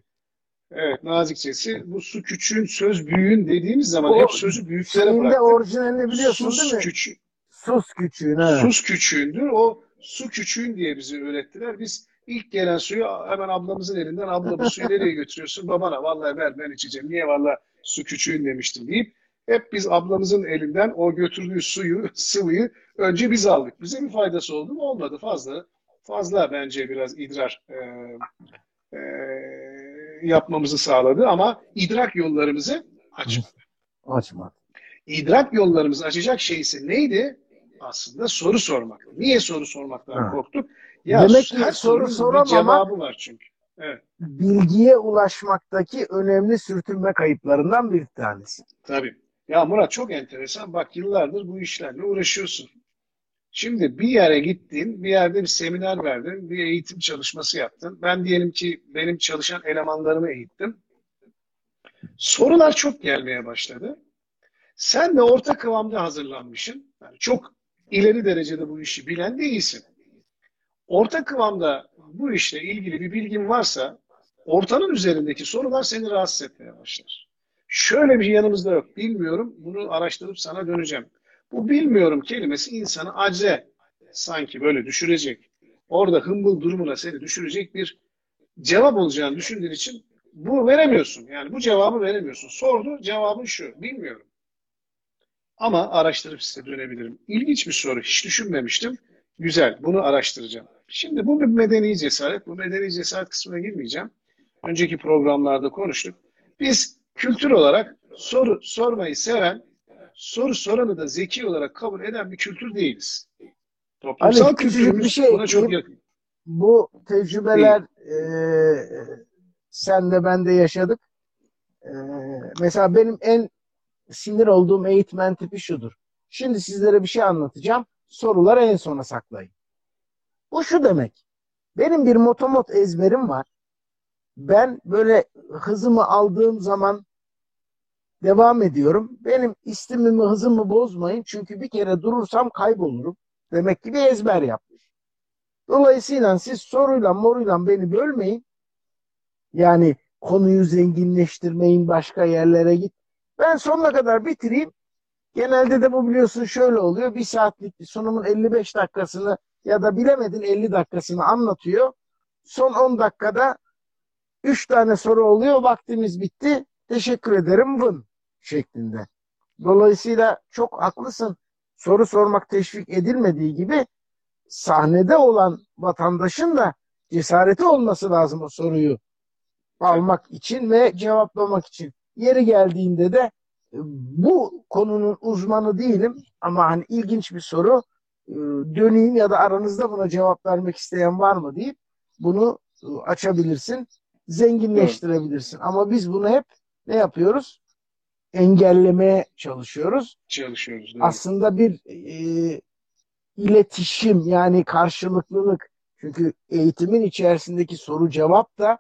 Evet nazikçesi bu su küçüğün söz büyüğün dediğimiz zaman O hep sözü büyüklere bıraktık. orijinalini biliyorsun Sus değil mi? küçüğü. Sus küçüğün. Evet. Sus küçüğündür. O su küçüğün diye bizi öğrettiler. Biz ilk gelen suyu hemen ablamızın elinden abla bu suyu nereye götürüyorsun? Babana vallahi ver ben içeceğim. Niye vallahi su küçüğün demiştim deyip hep biz ablamızın elinden o götürdüğü suyu, sıvıyı önce biz aldık. Bize bir faydası oldu mu? Olmadı. Fazla fazla bence biraz idrar e, e, yapmamızı sağladı ama idrak yollarımızı açmadı. Açma. İdrak yollarımızı açacak şey ise neydi? Aslında soru sormak. Niye soru sormaktan Ha. korktuk? Ya Demek ki her soru bir cevabı var çünkü. Evet, Bilgiye ulaşmaktaki önemli sürtünme kayıplarından bir tanesi. tabii. Ya Murat çok enteresan. Bak yıllardır bu işlerle uğraşıyorsun. Şimdi bir yere gittin, bir yerde bir seminer verdin, bir eğitim çalışması yaptın. Ben diyelim ki benim çalışan elemanlarımı eğittim. Sorular çok gelmeye başladı. Sen de orta kıvamda hazırlanmışsın. Yani çok ileri derecede bu işi bilen değilsin. Orta kıvamda bu işle ilgili bir bilgin varsa ortanın üzerindeki sorular seni rahatsız etmeye başlar. Şöyle bir yanımızda yok. Bilmiyorum. Bunu araştırıp sana döneceğim. Bu bilmiyorum kelimesi insanı acze sanki böyle düşürecek. Orada hımbıl durumuna seni düşürecek bir cevap olacağını düşündüğün için bu veremiyorsun. Yani bu cevabı veremiyorsun. Sordu, cevabın şu. Bilmiyorum. Ama araştırıp size dönebilirim. İlginç bir soru. Hiç düşünmemiştim. Güzel. Bunu araştıracağım. Şimdi bu bir medeni cesaret. Bu medeni cesaret kısmına girmeyeceğim. Önceki programlarda konuştuk. Biz kültür olarak soru sormayı seven, soru soranı da zeki olarak kabul eden bir kültür değiliz. Toplumsal küçücük kültürümüz bir şey buna çok yakın. Bu tecrübeler e, sen de ben de yaşadık. E, mesela benim en sinir olduğum eğitmen tipi şudur. Şimdi sizlere bir şey anlatacağım. Soruları en sona saklayın. Bu şu demek. Benim bir motomot ezberim var. Ben böyle hızımı aldığım zaman devam ediyorum. Benim istimimi hızımı bozmayın. Çünkü bir kere durursam kaybolurum. Demek ki bir ezber yapmış. Dolayısıyla siz soruyla moruyla beni bölmeyin. Yani konuyu zenginleştirmeyin, başka yerlere git. Ben sonuna kadar bitireyim. Genelde de bu biliyorsun şöyle oluyor. Bir saatlik bir sunumun 55 dakikasını ya da bilemedin 50 dakikasını anlatıyor. Son 10 dakikada 3 tane soru oluyor. Vaktimiz bitti. Teşekkür ederim vın şeklinde. Dolayısıyla çok haklısın. Soru sormak teşvik edilmediği gibi sahnede olan vatandaşın da cesareti olması lazım o soruyu almak için ve cevaplamak için. Yeri geldiğinde de e, bu konunun uzmanı değilim ama hani ilginç bir soru e, döneyim ya da aranızda buna cevap vermek isteyen var mı deyip bunu e, açabilirsin, zenginleştirebilirsin. Ama biz bunu hep ne yapıyoruz? Engellemeye çalışıyoruz. Çalışıyoruz. Değil Aslında bir e, iletişim yani karşılıklılık. Çünkü eğitimin içerisindeki soru cevap da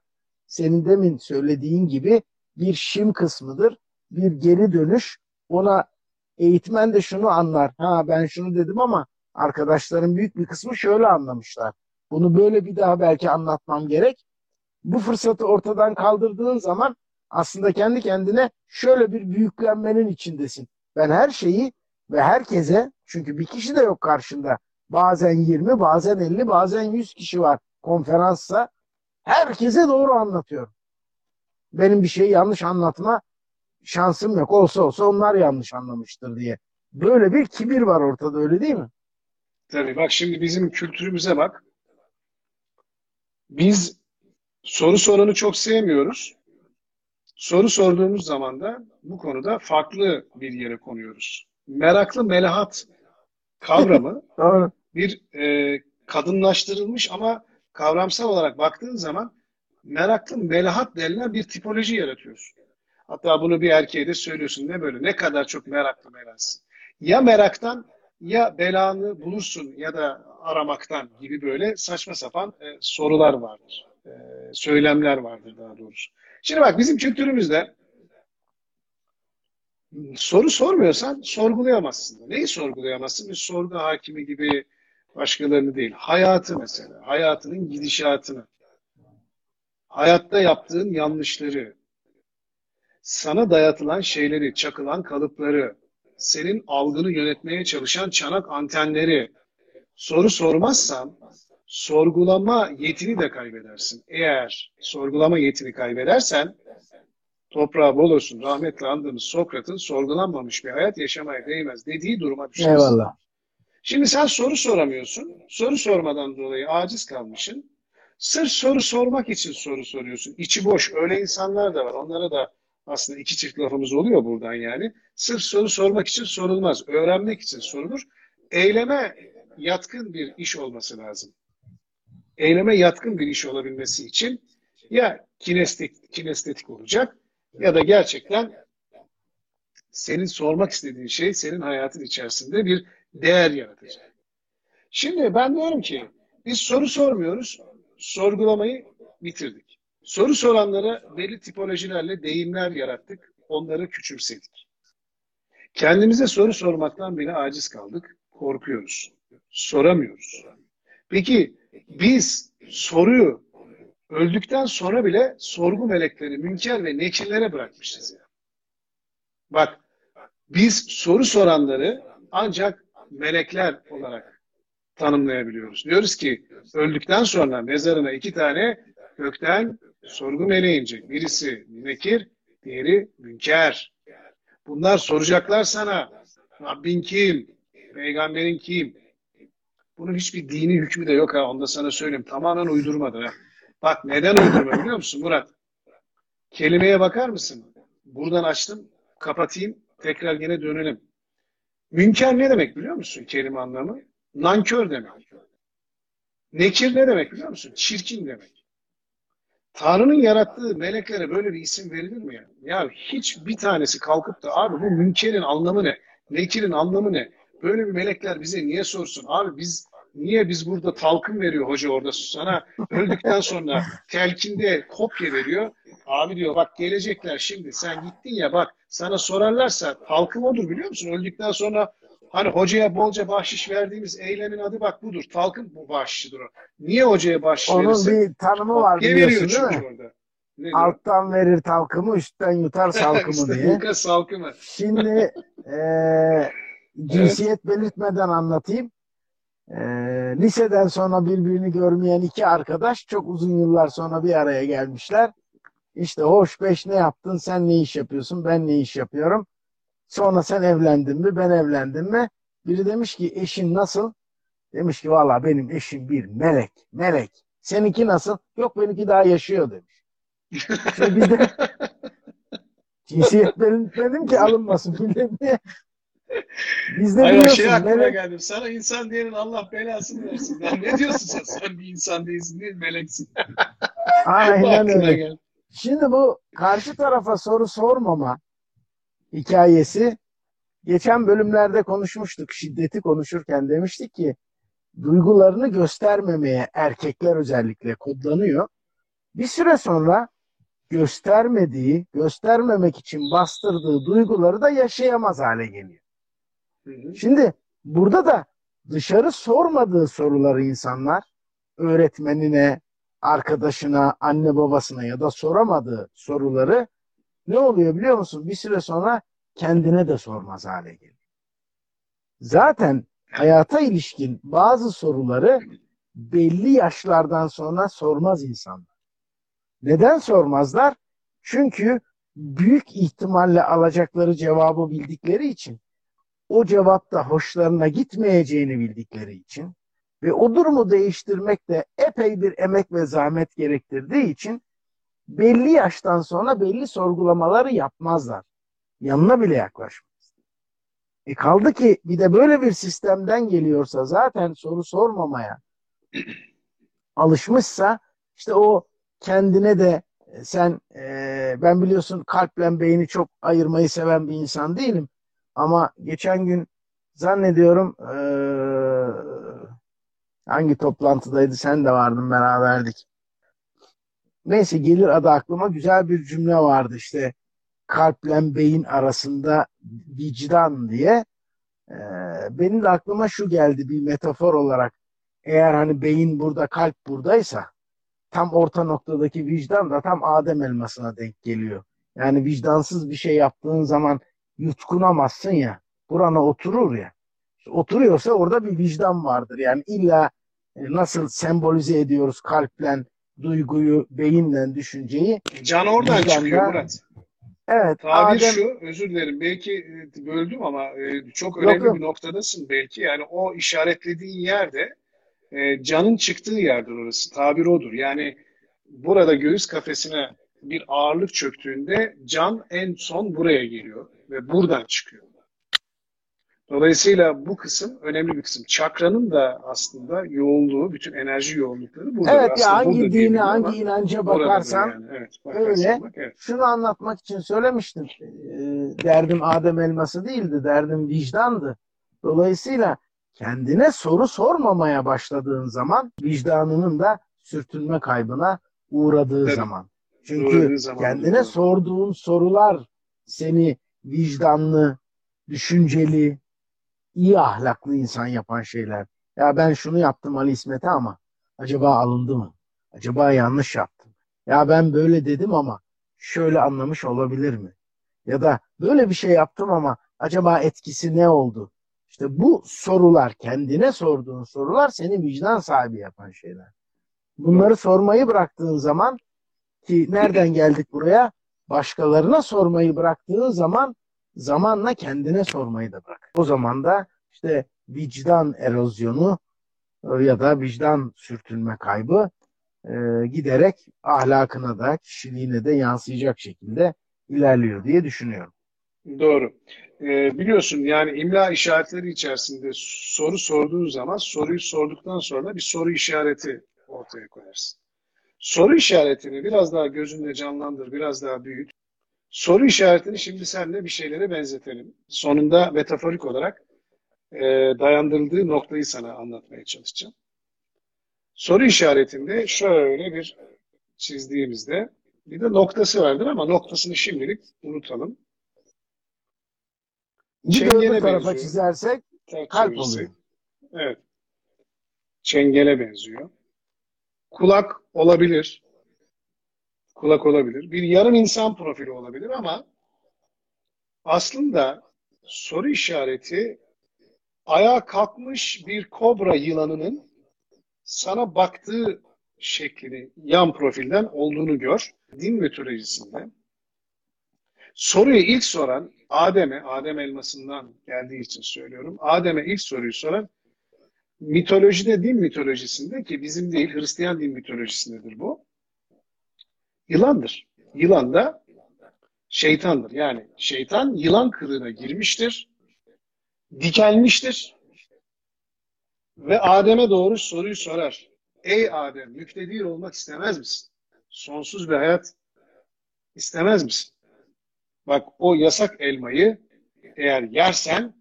senin demin söylediğin gibi bir şim kısmıdır. Bir geri dönüş. Ona eğitmen de şunu anlar. Ha ben şunu dedim ama arkadaşların büyük bir kısmı şöyle anlamışlar. Bunu böyle bir daha belki anlatmam gerek. Bu fırsatı ortadan kaldırdığın zaman aslında kendi kendine şöyle bir büyüklenmenin içindesin. Ben her şeyi ve herkese çünkü bir kişi de yok karşında. Bazen 20, bazen 50, bazen 100 kişi var konferanssa. Herkese doğru anlatıyorum. Benim bir şeyi yanlış anlatma şansım yok. Olsa olsa onlar yanlış anlamıştır diye. Böyle bir kibir var ortada öyle değil mi? Tabii bak şimdi bizim kültürümüze bak. Biz soru soranı çok sevmiyoruz. Soru sorduğumuz zaman da bu konuda farklı bir yere konuyoruz. Meraklı melahat kavramı bir e, kadınlaştırılmış ama kavramsal olarak baktığın zaman meraklı melahat denilen bir tipoloji yaratıyorsun. Hatta bunu bir erkeğe de söylüyorsun. Ne böyle? Ne kadar çok meraklı melaksın. Ya meraktan ya belanı bulursun ya da aramaktan gibi böyle saçma sapan e, sorular vardır. E, söylemler vardır daha doğrusu. Şimdi bak bizim kültürümüzde soru sormuyorsan sorgulayamazsın. Neyi sorgulayamazsın? Bir sorgu hakimi gibi başkalarını değil. Hayatı mesela. Hayatının gidişatını. Hayatta yaptığın yanlışları. Sana dayatılan şeyleri, çakılan kalıpları, senin algını yönetmeye çalışan çanak antenleri soru sormazsan sorgulama yetini de kaybedersin. Eğer sorgulama yetini kaybedersen toprağı bol olsun rahmetle andığımız Sokrat'ın sorgulanmamış bir hayat yaşamaya değmez dediği duruma düşersin. Eyvallah. Şimdi sen soru soramıyorsun. Soru sormadan dolayı aciz kalmışsın. Sırf soru sormak için soru soruyorsun. İçi boş. Öyle insanlar da var. Onlara da aslında iki çift lafımız oluyor buradan yani. Sırf soru sormak için sorulmaz. Öğrenmek için sorulur. Eyleme yatkın bir iş olması lazım. Eyleme yatkın bir iş olabilmesi için ya kinestetik, kinestetik olacak ya da gerçekten senin sormak istediğin şey senin hayatın içerisinde bir değer yaratacak. Şimdi ben diyorum ki biz soru sormuyoruz, sorgulamayı bitirdik. Soru soranlara belli tipolojilerle deyimler yarattık, onları küçümsedik. Kendimize soru sormaktan bile aciz kaldık, korkuyoruz, soramıyoruz. Peki biz soruyu öldükten sonra bile sorgu melekleri, münker ve nekirlere bırakmışız ya. Bak, biz soru soranları ancak melekler olarak tanımlayabiliyoruz. Diyoruz ki öldükten sonra mezarına iki tane gökten sorgu meleği inecek. Birisi nekir, diğeri münker. Bunlar soracaklar sana. Rabbin kim? Peygamberin kim? Bunun hiçbir dini hükmü de yok ha. Onu da sana söyleyeyim. Tamamen uydurmadır ha. Bak neden uydurma biliyor musun Murat? Kelimeye bakar mısın? Buradan açtım. Kapatayım. Tekrar yine dönelim. Münker ne demek biliyor musun kelime anlamı? Nankör demek. Nekir ne demek biliyor musun? Çirkin demek. Tanrı'nın yarattığı meleklere böyle bir isim verilir mi ya? Ya hiç bir tanesi kalkıp da abi bu münkerin anlamı ne? Nekirin anlamı ne? Böyle bir melekler bize niye sorsun? Abi biz niye biz burada talkın veriyor hoca orada sana öldükten sonra telkinde kopya veriyor. Abi diyor bak gelecekler şimdi sen gittin ya bak sana sorarlarsa talkım odur biliyor musun? Öldükten sonra hani hocaya bolca bahşiş verdiğimiz eylemin adı bak budur. Talkım bu bahşişidir o. Niye hocaya bahşiş Onun verirse? bir tanımı var biliyorsun değil mi? Orada. Ne Alttan verir talkımı, üstten yutar salkımı diye. Yuka salkımı. Şimdi e, cinsiyet belirtmeden anlatayım. E, liseden sonra birbirini görmeyen iki arkadaş çok uzun yıllar sonra bir araya gelmişler. İşte hoş beş ne yaptın, sen ne iş yapıyorsun, ben ne iş yapıyorum. Sonra sen evlendin mi? Ben evlendim mi? Biri demiş ki eşin nasıl? Demiş ki valla benim eşim bir melek. Melek. Seninki nasıl? Yok benimki daha yaşıyor demiş. Şimdi bir de cinsiyet belirtmedim ki alınmasın. Millet Biz de Hayır, biliyorsun. Şey aklıma melek... geldim. Sana insan diyenin Allah belasını versin. Ya ne diyorsun sen? Sen bir insan değilsin değil meleksin. Aynen öyle. Geldi. Şimdi bu karşı tarafa soru sormama hikayesi geçen bölümlerde konuşmuştuk. Şiddeti konuşurken demiştik ki duygularını göstermemeye erkekler özellikle kodlanıyor. Bir süre sonra göstermediği, göstermemek için bastırdığı duyguları da yaşayamaz hale geliyor. Şimdi burada da dışarı sormadığı soruları insanlar öğretmenine, arkadaşına, anne babasına ya da soramadığı soruları ne oluyor biliyor musun? Bir süre sonra kendine de sormaz hale geliyor. Zaten hayata ilişkin bazı soruları belli yaşlardan sonra sormaz insanlar. Neden sormazlar? Çünkü büyük ihtimalle alacakları cevabı bildikleri için o cevapta hoşlarına gitmeyeceğini bildikleri için ve o durumu değiştirmek de epey bir emek ve zahmet gerektirdiği için belli yaştan sonra belli sorgulamaları yapmazlar. Yanına bile yaklaşmaz. E kaldı ki bir de böyle bir sistemden geliyorsa zaten soru sormamaya alışmışsa işte o kendine de e, sen e, ben biliyorsun kalple beyni çok ayırmayı seven bir insan değilim. Ama geçen gün zannediyorum e, hangi toplantıdaydı sen de vardın beraberdik. Neyse gelir adı aklıma güzel bir cümle vardı işte kalple beyin arasında vicdan diye. Ee, benim de aklıma şu geldi bir metafor olarak. Eğer hani beyin burada kalp buradaysa tam orta noktadaki vicdan da tam Adem elmasına denk geliyor. Yani vicdansız bir şey yaptığın zaman yutkunamazsın ya. Burana oturur ya. Oturuyorsa orada bir vicdan vardır. Yani illa e, nasıl sembolize ediyoruz kalple, duyguyu, beyinle, düşünceyi. Can oradan vicdanda, çıkıyor Murat. Evet. Tabir Adem, şu, özür dilerim belki e, böldüm ama e, çok önemli yok, yok. bir noktadasın belki. Yani o işaretlediğin yerde canın çıktığı yerdir orası. Tabir odur. Yani burada göğüs kafesine bir ağırlık çöktüğünde can en son buraya geliyor ve buradan çıkıyor. Dolayısıyla bu kısım önemli bir kısım. Çakranın da aslında yoğunluğu, bütün enerji yoğunlukları burada. Evet ya hangi dine, hangi inanca bakarsan yani. evet, öyle. Bak, evet. Şunu anlatmak için söylemiştim. E, derdim Adem elması değildi, derdim vicdandı. Dolayısıyla kendine soru sormamaya başladığın zaman vicdanının da sürtünme kaybına uğradığı evet. zaman. Çünkü zaman kendine sorduğun sorular seni vicdanlı, düşünceli, iyi ahlaklı insan yapan şeyler. Ya ben şunu yaptım Ali İsmet'e ama acaba alındı mı? Acaba yanlış yaptım. Ya ben böyle dedim ama şöyle anlamış olabilir mi? Ya da böyle bir şey yaptım ama acaba etkisi ne oldu? İşte bu sorular, kendine sorduğun sorular seni vicdan sahibi yapan şeyler. Bunları sormayı bıraktığın zaman ki nereden geldik buraya? Başkalarına sormayı bıraktığın zaman zamanla kendine sormayı da bırak. O zaman da işte vicdan erozyonu e, ya da vicdan sürtünme kaybı e, giderek ahlakına da kişiliğine de yansıyacak şekilde ilerliyor diye düşünüyorum. Doğru. Ee, biliyorsun yani imla işaretleri içerisinde soru sorduğun zaman soruyu sorduktan sonra bir soru işareti ortaya koyarsın. Soru işaretini biraz daha gözünde canlandır, biraz daha büyüt. Soru işaretini şimdi seninle bir şeylere benzetelim. Sonunda metaforik olarak e, dayandırıldığı noktayı sana anlatmaya çalışacağım. Soru işaretinde şöyle bir çizdiğimizde bir de noktası vardır ama noktasını şimdilik unutalım. Çengele tarafa çizersek kalp oluyor. Evet. Çengele benziyor. Kulak olabilir. Kulak olabilir. Bir yarım insan profili olabilir ama aslında soru işareti ayağa kalkmış bir kobra yılanının sana baktığı şeklini yan profilden olduğunu gör. Din mitolojisinde Soruyu ilk soran Adem'e, Adem elmasından geldiği için söylüyorum. Adem'e ilk soruyu soran mitolojide, din mitolojisinde ki bizim değil, Hristiyan din mitolojisindedir bu. Yılandır. Yılan da şeytandır. Yani şeytan yılan kılığına girmiştir, dikelmiştir ve Adem'e doğru soruyu sorar. Ey Adem, müktedir olmak istemez misin? Sonsuz bir hayat istemez misin? Bak o yasak elmayı eğer yersen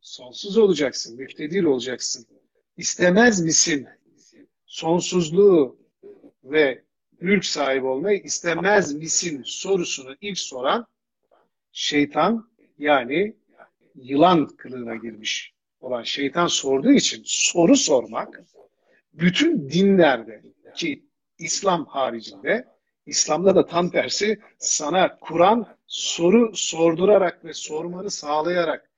sonsuz olacaksın, müktedir olacaksın. İstemez misin? Sonsuzluğu ve mülk sahibi olmayı istemez misin sorusunu ilk soran şeytan yani yılan kılığına girmiş olan şeytan sorduğu için soru sormak bütün dinlerde ki İslam haricinde İslam'da da tam tersi sana Kur'an soru sordurarak ve sormanı sağlayarak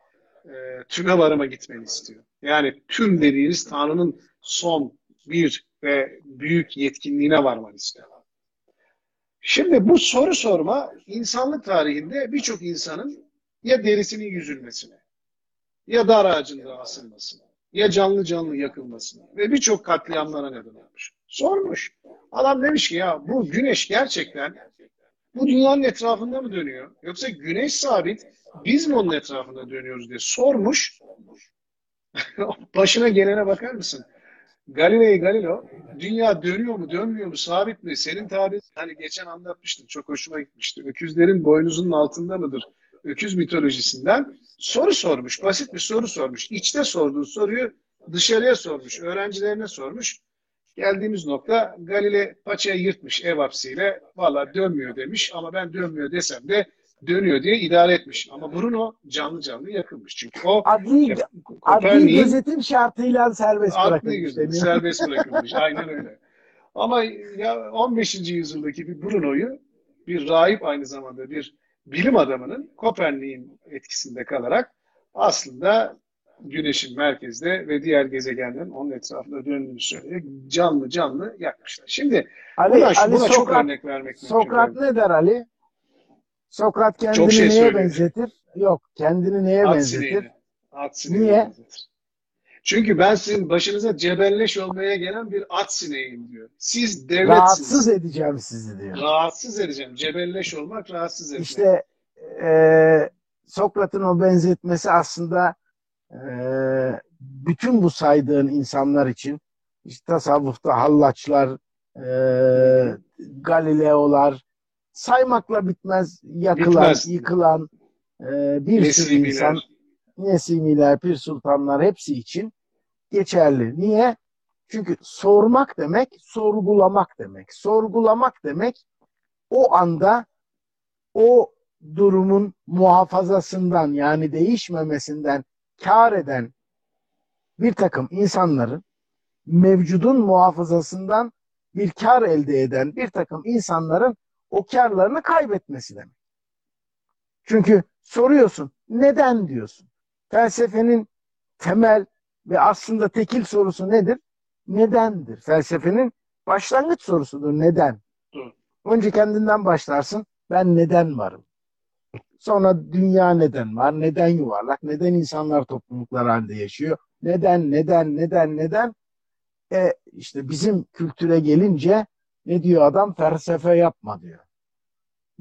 e, tüme varıma gitmeni istiyor. Yani tüm dediğiniz Tanrı'nın son bir ve büyük yetkinliğine varmanı istiyor. Şimdi bu soru sorma insanlık tarihinde birçok insanın ya derisinin yüzülmesine, ya dar ağacında asılmasına, ya canlı canlı yakılmasına ve birçok katliamlara neden olmuş. Sormuş. Adam demiş ki ya bu güneş gerçekten bu dünyanın etrafında mı dönüyor? Yoksa güneş sabit biz mi onun etrafında dönüyoruz diye sormuş. Başına gelene bakar mısın? Galilei Galileo dünya dönüyor mu dönmüyor mu sabit mi? Senin tabirin hani geçen anlatmıştın çok hoşuma gitmişti. Öküzlerin boynuzunun altında mıdır? Öküz mitolojisinden soru sormuş. Basit bir soru sormuş. İçte sorduğu soruyu dışarıya sormuş. Öğrencilerine sormuş. Geldiğimiz nokta Galile paçayı yırtmış ev hapsiyle. Valla dönmüyor demiş ama ben dönmüyor desem de dönüyor diye idare etmiş. Ama Bruno canlı canlı yakılmış. Çünkü o adli, adli gözetim şartıyla serbest bırakılmış. Adli serbest bırakılmış. Aynen öyle. Ama ya 15. yüzyıldaki bir Bruno'yu bir rahip aynı zamanda bir bilim adamının Kopernik'in etkisinde kalarak aslında Güneş'in merkezde ve diğer gezegenlerin onun etrafında döndüğünü söyleyerek canlı canlı yakmışlar. Şimdi Ali, buna, Ali buna Sokrat, çok örnek vermek Sokrat mümkün. ne der Ali? Sokrat kendini şey neye benzetir? Yok, kendini neye At benzetir? At sineğini Niye? Benzetir. Çünkü ben sizin başınıza cebelleş olmaya gelen bir at sineğiyim diyor. Siz devletsiniz. Rahatsız edeceğim sizi diyor. Rahatsız edeceğim. Cebelleş olmak rahatsız edeceğim. İşte e, Sokrat'ın o benzetmesi aslında ee, bütün bu saydığın insanlar için işte tasavvufta hallaçlar, e, Galileolar saymakla bitmez yakılan, bitmez. yıkılan e, bir Nesimiler. sürü insan Nesimiler, Pir Sultanlar hepsi için geçerli. Niye? Çünkü sormak demek, sorgulamak demek. Sorgulamak demek o anda o durumun muhafazasından yani değişmemesinden kar eden bir takım insanların mevcudun muhafazasından bir kar elde eden bir takım insanların o karlarını kaybetmesi demek. Çünkü soruyorsun neden diyorsun. Felsefenin temel ve aslında tekil sorusu nedir? Nedendir. Felsefenin başlangıç sorusudur. Neden? Önce kendinden başlarsın. Ben neden varım? Sonra dünya neden var? Neden yuvarlak? Neden insanlar topluluklar halinde yaşıyor? Neden, neden, neden, neden? E işte bizim kültüre gelince ne diyor adam? Felsefe yapma diyor.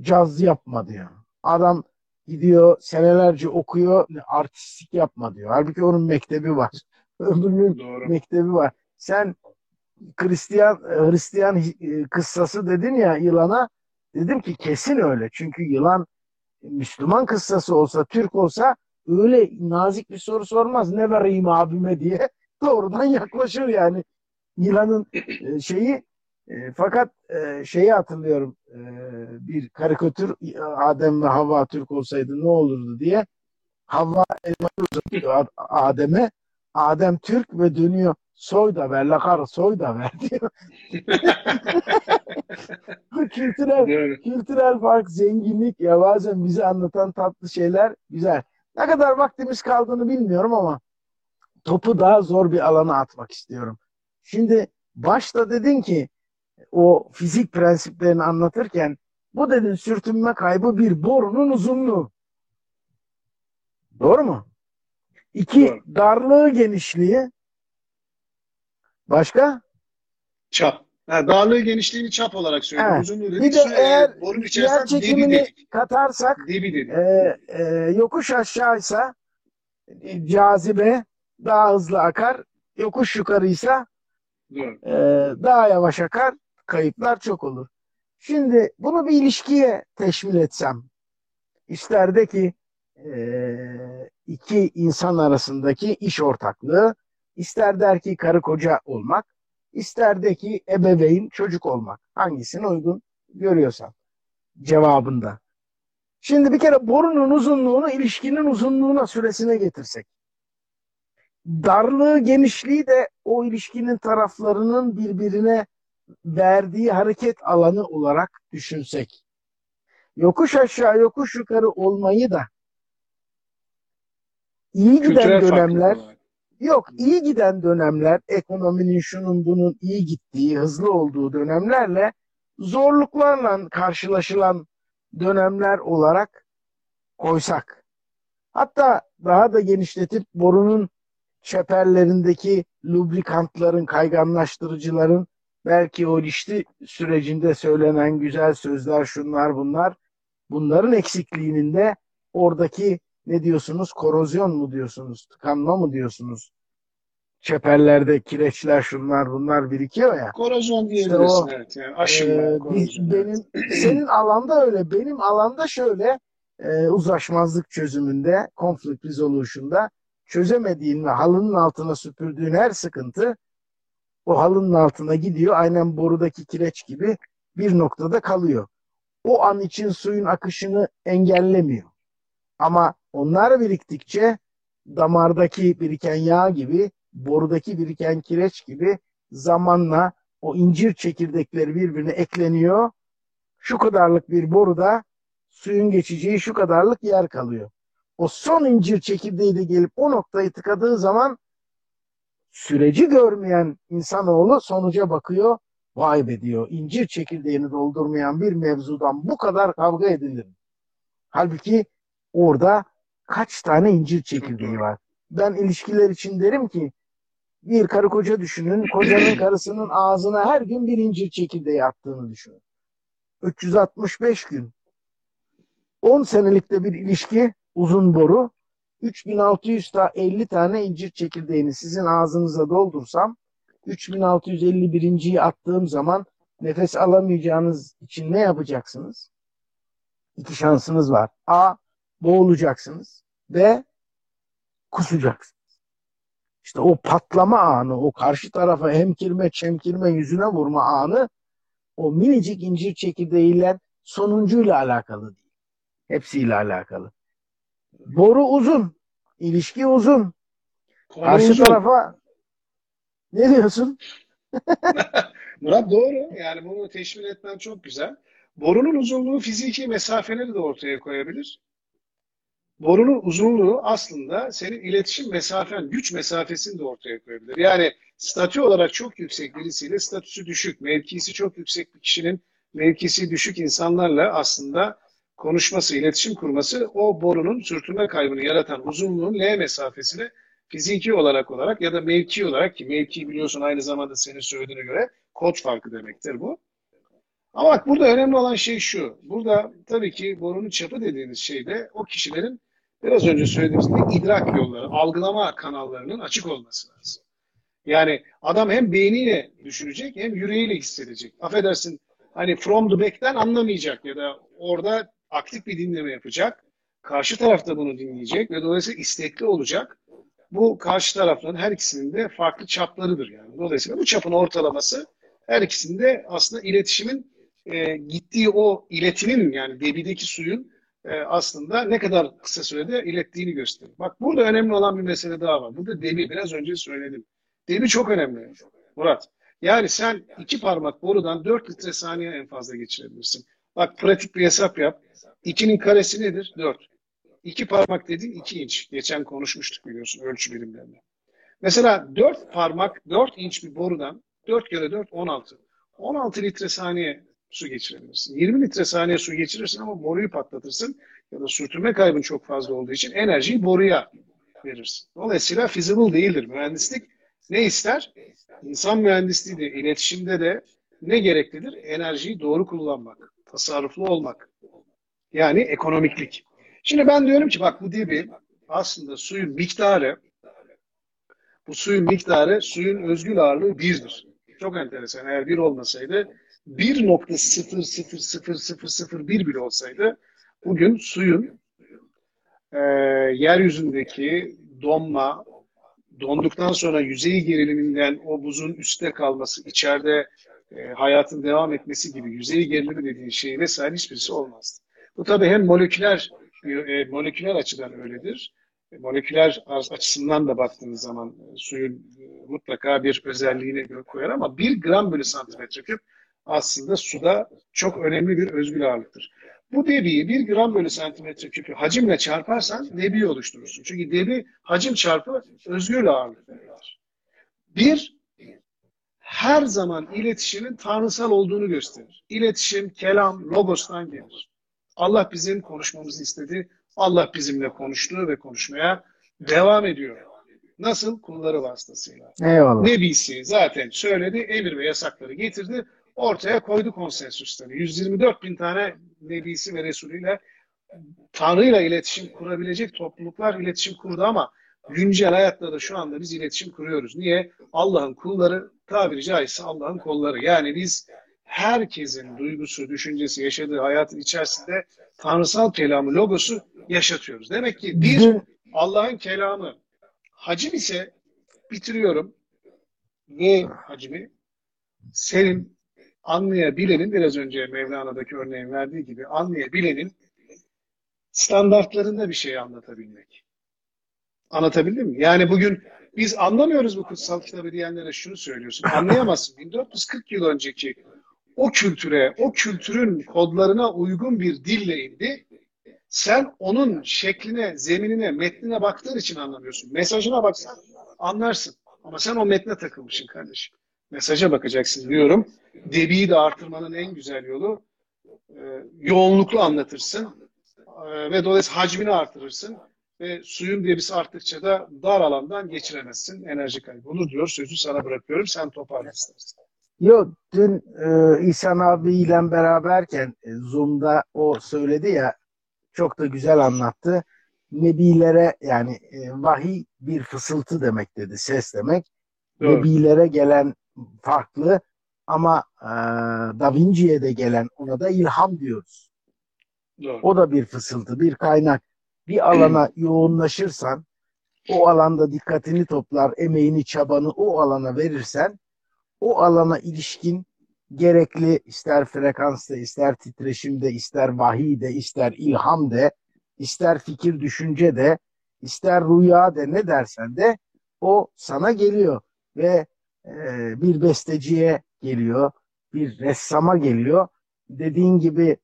Caz yapma diyor. Adam gidiyor senelerce okuyor artistik yapma diyor. Halbuki onun mektebi var. Öbürünün Doğru. mektebi var. Sen Hristiyan Hristiyan e, kıssası dedin ya yılana dedim ki kesin öyle. Çünkü yılan Müslüman kıssası olsa, Türk olsa öyle nazik bir soru sormaz. Ne vereyim abime diye doğrudan yaklaşır yani. Yılanın e, şeyi e, fakat e, şeyi hatırlıyorum e, bir karikatür Adem ve Havva Türk olsaydı ne olurdu diye Havva elmayı uzatıyor Adem'e Adem Türk ve dönüyor soy da ver lakar soy da ver diyor. kültürel, kültürel fark, zenginlik ya bazen bize anlatan tatlı şeyler güzel. Ne kadar vaktimiz kaldığını bilmiyorum ama topu daha zor bir alana atmak istiyorum. Şimdi başta dedin ki o fizik prensiplerini anlatırken Bu dedin sürtünme kaybı bir borunun uzunluğu. Doğru mu? İki Doğru. darlığı genişliği. Başka? Çap. Ha, darlığı genişliğini çap olarak. Evet. Uzunluğu. Bir de Sonra, eğer borun yer çekimini dedik. katarsak Debi dedik. e, e, yokuş aşağıysa e, cazibe daha hızlı akar. Yokuş yukarıysa Doğru. e, daha yavaş akar. Kayıplar çok olur. Şimdi bunu bir ilişkiye teşmil etsem ister ki iki insan arasındaki iş ortaklığı ister der ki karı koca olmak ister de ki ebeveyn çocuk olmak. Hangisine uygun görüyorsan cevabında. Şimdi bir kere borunun uzunluğunu ilişkinin uzunluğuna süresine getirsek. Darlığı, genişliği de o ilişkinin taraflarının birbirine verdiği hareket alanı olarak düşünsek. Yokuş aşağı, yokuş yukarı olmayı da iyi giden Kültürel dönemler, yok iyi giden dönemler, ekonominin şunun bunun iyi gittiği, hızlı olduğu dönemlerle zorluklarla karşılaşılan dönemler olarak koysak. Hatta daha da genişletip borunun çeperlerindeki lubrikantların, kayganlaştırıcıların belki o ilişki sürecinde söylenen güzel sözler şunlar bunlar bunların eksikliğinin de oradaki ne diyorsunuz korozyon mu diyorsunuz tıkanma mı diyorsunuz çeperlerde kireçler şunlar bunlar birikiyor ya Korozyon İşte diyebilirsin. o, evet. Yani aşınma, biz- korozyon. evet. benim senin alanda öyle benim alanda şöyle e, uzlaşmazlık çözümünde conflict resolution'da çözemediğin ve halının altına süpürdüğün her sıkıntı o halının altına gidiyor aynen borudaki kireç gibi bir noktada kalıyor. O an için suyun akışını engellemiyor. Ama onlar biriktikçe damardaki biriken yağ gibi, borudaki biriken kireç gibi zamanla o incir çekirdekleri birbirine ekleniyor. Şu kadarlık bir boruda suyun geçeceği şu kadarlık yer kalıyor. O son incir çekirdeği de gelip o noktayı tıkadığı zaman süreci görmeyen insanoğlu sonuca bakıyor. Vay be diyor. incir çekirdeğini doldurmayan bir mevzudan bu kadar kavga edilir. Halbuki orada kaç tane incir çekirdeği var. Ben ilişkiler için derim ki bir karı koca düşünün. Kocanın karısının ağzına her gün bir incir çekirdeği attığını düşünün. 365 gün. 10 senelikte bir ilişki uzun boru 3650 tane incir çekirdeğini sizin ağzınıza doldursam 3651.yi attığım zaman nefes alamayacağınız için ne yapacaksınız? İki şansınız var. A. Boğulacaksınız. B. Kusacaksınız. İşte o patlama anı, o karşı tarafa hemkirme, çemkirme, yüzüne vurma anı o minicik incir çekirdeğiyle sonuncuyla alakalı değil. Hepsiyle alakalı. Boru uzun. ilişki uzun. Konu Karşı uzun. tarafa ne diyorsun? Murat doğru. Yani bunu teşmil etmen çok güzel. Borunun uzunluğu fiziki mesafeleri de ortaya koyabilir. Borunun uzunluğu aslında senin iletişim mesafen, güç mesafesini de ortaya koyabilir. Yani statü olarak çok yüksek birisiyle statüsü düşük, mevkisi çok yüksek bir kişinin mevkisi düşük insanlarla aslında konuşması, iletişim kurması o borunun sürtünme kaybını yaratan uzunluğun L mesafesini fiziki olarak olarak ya da mevki olarak ki mevki biliyorsun aynı zamanda senin söylediğine göre kod farkı demektir bu. Ama bak burada önemli olan şey şu. Burada tabii ki borunun çapı dediğimiz şeyde o kişilerin biraz önce söylediğimiz gibi idrak yolları, algılama kanallarının açık olması lazım. Yani adam hem beyniyle düşünecek hem yüreğiyle hissedecek. Affedersin hani from the back'ten anlamayacak ya da orada aktif bir dinleme yapacak. Karşı tarafta bunu dinleyecek ve dolayısıyla istekli olacak. Bu karşı tarafların her ikisinin de farklı çaplarıdır yani. Dolayısıyla bu çapın ortalaması her ikisinde aslında iletişimin e, gittiği o iletinin yani debideki suyun e, aslında ne kadar kısa sürede ilettiğini gösterir. Bak burada önemli olan bir mesele daha var. Burada debi biraz önce söyledim. Debi çok önemli Murat. Yani sen iki parmak borudan 4 litre saniye en fazla geçirebilirsin. Bak pratik bir hesap yap. 2'nin karesi nedir? 4. İki parmak dediğin 2 inç. Geçen konuşmuştuk biliyorsun ölçü birimlerinde. Mesela 4 parmak 4 inç bir borudan 4 kere 4 16. 16 litre saniye su geçirebilirsin. 20 litre saniye su geçirirsin ama boruyu patlatırsın ya da sürtünme kaybın çok fazla olduğu için enerjiyi boruya verirsin. Dolayısıyla feasible değildir. Mühendislik ne ister? İnsan mühendisliği de, iletişimde de ne gereklidir? Enerjiyi doğru kullanmak, tasarruflu olmak. Yani ekonomiklik. Şimdi ben diyorum ki bak bu dibi aslında suyun miktarı bu suyun miktarı suyun özgül ağırlığı birdir. Çok enteresan. Eğer bir olmasaydı 1.0000001 bile olsaydı bugün suyun e, yeryüzündeki donma, donduktan sonra yüzey geriliminden o buzun üstte kalması, içeride e, hayatın devam etmesi gibi yüzey gerilimi dediğin şey vesaire hiçbirisi olmazdı. Bu tabii hem moleküler e, moleküler açıdan öyledir. E, moleküler açısından da baktığınız zaman e, suyun e, mutlaka bir özelliğine göre koyar ama bir gram bölü santimetre küp aslında suda çok önemli bir özgül ağırlıktır. Bu debiyi bir gram bölü santimetre küpü hacimle çarparsan debi oluşturursun. Çünkü debi hacim çarpı özgül ağırlık Bir, her zaman iletişimin tanrısal olduğunu gösterir. İletişim, kelam, logostan gelir. Allah bizim konuşmamızı istedi. Allah bizimle konuştu ve konuşmaya devam ediyor. Nasıl? Kulları vasıtasıyla. Eyvallah. Nebisi zaten söyledi, emir ve yasakları getirdi ortaya koydu konsensüsleri. 124 bin tane nebisi ve resulüyle Tanrı'yla iletişim kurabilecek topluluklar iletişim kurdu ama güncel hayatta da şu anda biz iletişim kuruyoruz. Niye? Allah'ın kulları tabiri caizse Allah'ın kolları. Yani biz herkesin duygusu, düşüncesi, yaşadığı hayatın içerisinde tanrısal kelamı, logosu yaşatıyoruz. Demek ki bir Allah'ın kelamı hacim ise bitiriyorum. Ne hacmi? Senin anlayabilenin biraz önce Mevlana'daki örneğin verdiği gibi anlayabilenin standartlarında bir şey anlatabilmek. Anlatabildim mi? Yani bugün biz anlamıyoruz bu kutsal kitabı diyenlere şunu söylüyorsun. Anlayamazsın. 1440 yıl önceki o kültüre, o kültürün kodlarına uygun bir dille indi. Sen onun şekline, zeminine, metnine baktığın için anlamıyorsun. Mesajına baksan anlarsın. Ama sen o metne takılmışsın kardeşim mesaja bakacaksın diyorum. Debiyi de artırmanın en güzel yolu e, yoğunluklu anlatırsın e, ve dolayısıyla hacmini artırırsın ve suyun debisi arttıkça da dar alandan geçiremezsin. Enerji kaybı olur diyor. Sözü sana bırakıyorum. Sen toparla istersen. Yok dün e, İhsan abiyle beraberken e, Zoom'da o söyledi ya çok da güzel anlattı. Nebilere yani e, vahiy bir fısıltı demek dedi. Ses demek. Doğru. Nebilere gelen farklı ama e, Da Vinci'ye de gelen ona da ilham diyoruz. Doğru. O da bir fısıltı, bir kaynak. Bir alana yoğunlaşırsan, o alanda dikkatini toplar, emeğini, çabanı o alana verirsen, o alana ilişkin gerekli ister frekansta, ister titreşimde, ister vahiyde, ister ilham de, ister fikir düşünce de, ister rüya de ne dersen de o sana geliyor ve e, bir besteciye geliyor, bir ressama geliyor. Dediğin gibi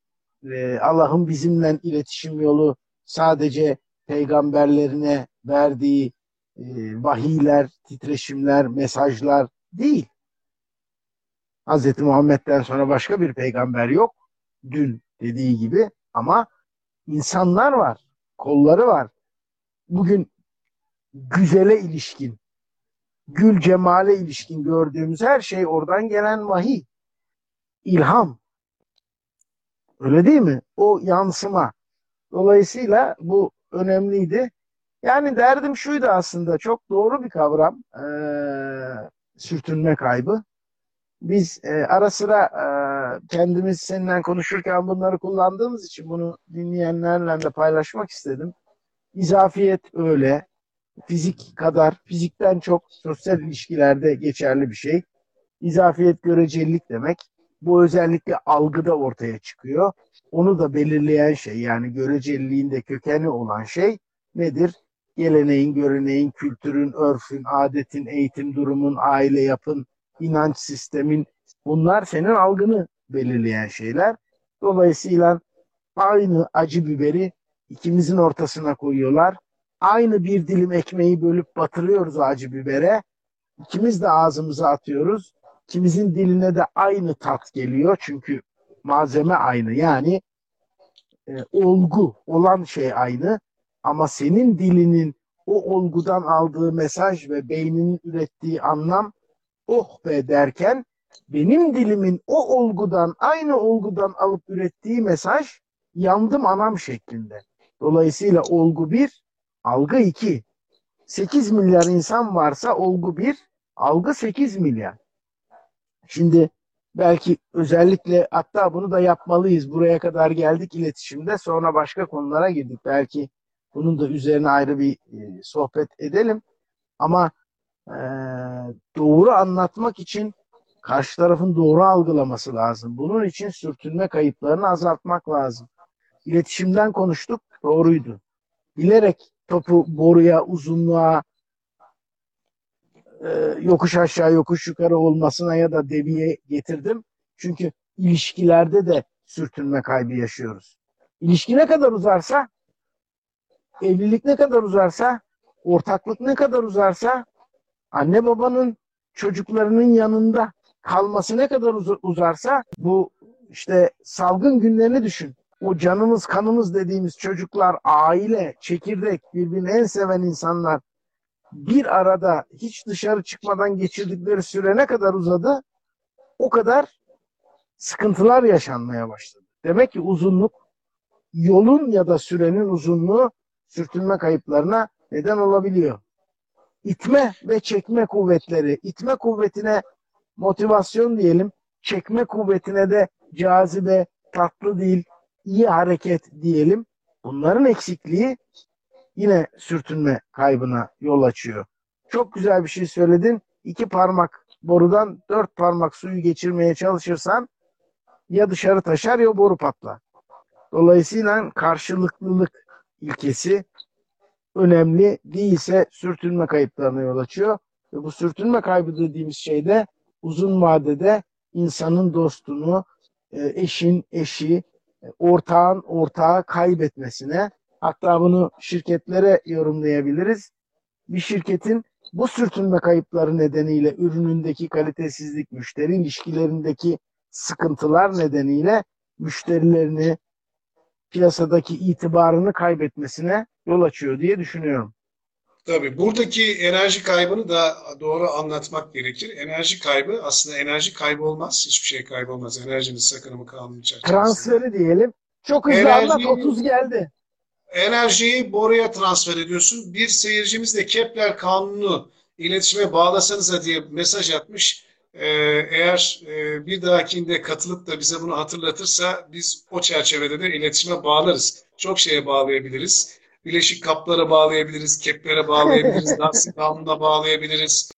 e, Allah'ın bizimle iletişim yolu sadece peygamberlerine verdiği e, vahiyler, titreşimler, mesajlar değil. Hz. Muhammed'den sonra başka bir peygamber yok. Dün dediği gibi ama insanlar var, kolları var. Bugün güzele ilişkin, gül cemale ilişkin gördüğümüz her şey oradan gelen vahiy. ilham. Öyle değil mi? O yansıma. Dolayısıyla bu önemliydi. Yani derdim şuydu aslında çok doğru bir kavram. Ee, sürtünme kaybı. Biz e, ara sıra e, kendimiz seninle konuşurken bunları kullandığımız için bunu dinleyenlerle de paylaşmak istedim. İzafiyet öyle, fizik kadar, fizikten çok sosyal ilişkilerde geçerli bir şey. İzafiyet görecelilik demek. Bu özellikle algıda ortaya çıkıyor. Onu da belirleyen şey yani göreceliliğin de kökeni olan şey nedir? Geleneğin, göreneğin, kültürün, örfün, adetin, eğitim durumun, aile yapın, inanç sistemin bunlar senin algını belirleyen şeyler. Dolayısıyla aynı acı biberi ikimizin ortasına koyuyorlar aynı bir dilim ekmeği bölüp batırıyoruz acı bibere. İkimiz de ağzımıza atıyoruz. İkimizin diline de aynı tat geliyor. Çünkü malzeme aynı. Yani e, olgu olan şey aynı ama senin dilinin o olgudan aldığı mesaj ve beyninin ürettiği anlam oh be derken benim dilimin o olgudan aynı olgudan alıp ürettiği mesaj yandım anam şeklinde. Dolayısıyla olgu bir, algı iki. 8 milyar insan varsa olgu bir, algı 8 milyar. Şimdi belki özellikle hatta bunu da yapmalıyız. Buraya kadar geldik iletişimde sonra başka konulara girdik. Belki bunun da üzerine ayrı bir e, sohbet edelim. Ama e, doğru anlatmak için karşı tarafın doğru algılaması lazım. Bunun için sürtünme kayıplarını azaltmak lazım. İletişimden konuştuk, doğruydu. Bilerek topu boruya, uzunluğa, e, yokuş aşağı, yokuş yukarı olmasına ya da debiye getirdim. Çünkü ilişkilerde de sürtünme kaybı yaşıyoruz. İlişki ne kadar uzarsa, evlilik ne kadar uzarsa, ortaklık ne kadar uzarsa, anne babanın çocuklarının yanında kalması ne kadar uzarsa bu işte salgın günlerini düşün. O canımız kanımız dediğimiz çocuklar, aile, çekirdek, birbirini en seven insanlar bir arada hiç dışarı çıkmadan geçirdikleri süre ne kadar uzadı o kadar sıkıntılar yaşanmaya başladı. Demek ki uzunluk yolun ya da sürenin uzunluğu sürtünme kayıplarına neden olabiliyor. İtme ve çekme kuvvetleri, itme kuvvetine motivasyon diyelim, çekme kuvvetine de cazibe, tatlı dil, iyi hareket diyelim. Bunların eksikliği yine sürtünme kaybına yol açıyor. Çok güzel bir şey söyledin. İki parmak borudan dört parmak suyu geçirmeye çalışırsan ya dışarı taşar ya boru patlar. Dolayısıyla karşılıklılık ilkesi önemli değilse sürtünme kayıplarına yol açıyor. Ve bu sürtünme kaybı dediğimiz şey de uzun vadede insanın dostunu, e, eşin eşi, e, ortağın ortağı kaybetmesine hatta bunu şirketlere yorumlayabiliriz. Bir şirketin bu sürtünme kayıpları nedeniyle ürünündeki kalitesizlik, müşteri ilişkilerindeki sıkıntılar nedeniyle müşterilerini piyasadaki itibarını kaybetmesine yol açıyor diye düşünüyorum. Tabii buradaki enerji kaybını da doğru anlatmak gerekir. Enerji kaybı aslında enerji kaybı olmaz. Hiçbir şey kaybolmaz. Enerjinin sakınımı çerçevesinde. Transferi diyelim. Çok hızlı enerji, anlat 30 geldi. Enerjiyi boruya transfer ediyorsun. Bir seyircimiz de Kepler kanunu iletişime bağlasanıza diye mesaj atmış. Ee, eğer e, bir dahakinde katılıp da bize bunu hatırlatırsa biz o çerçevede de iletişime bağlarız. Çok şeye bağlayabiliriz bileşik kaplara bağlayabiliriz, keplere bağlayabiliriz, lastik kanununa bağlayabiliriz.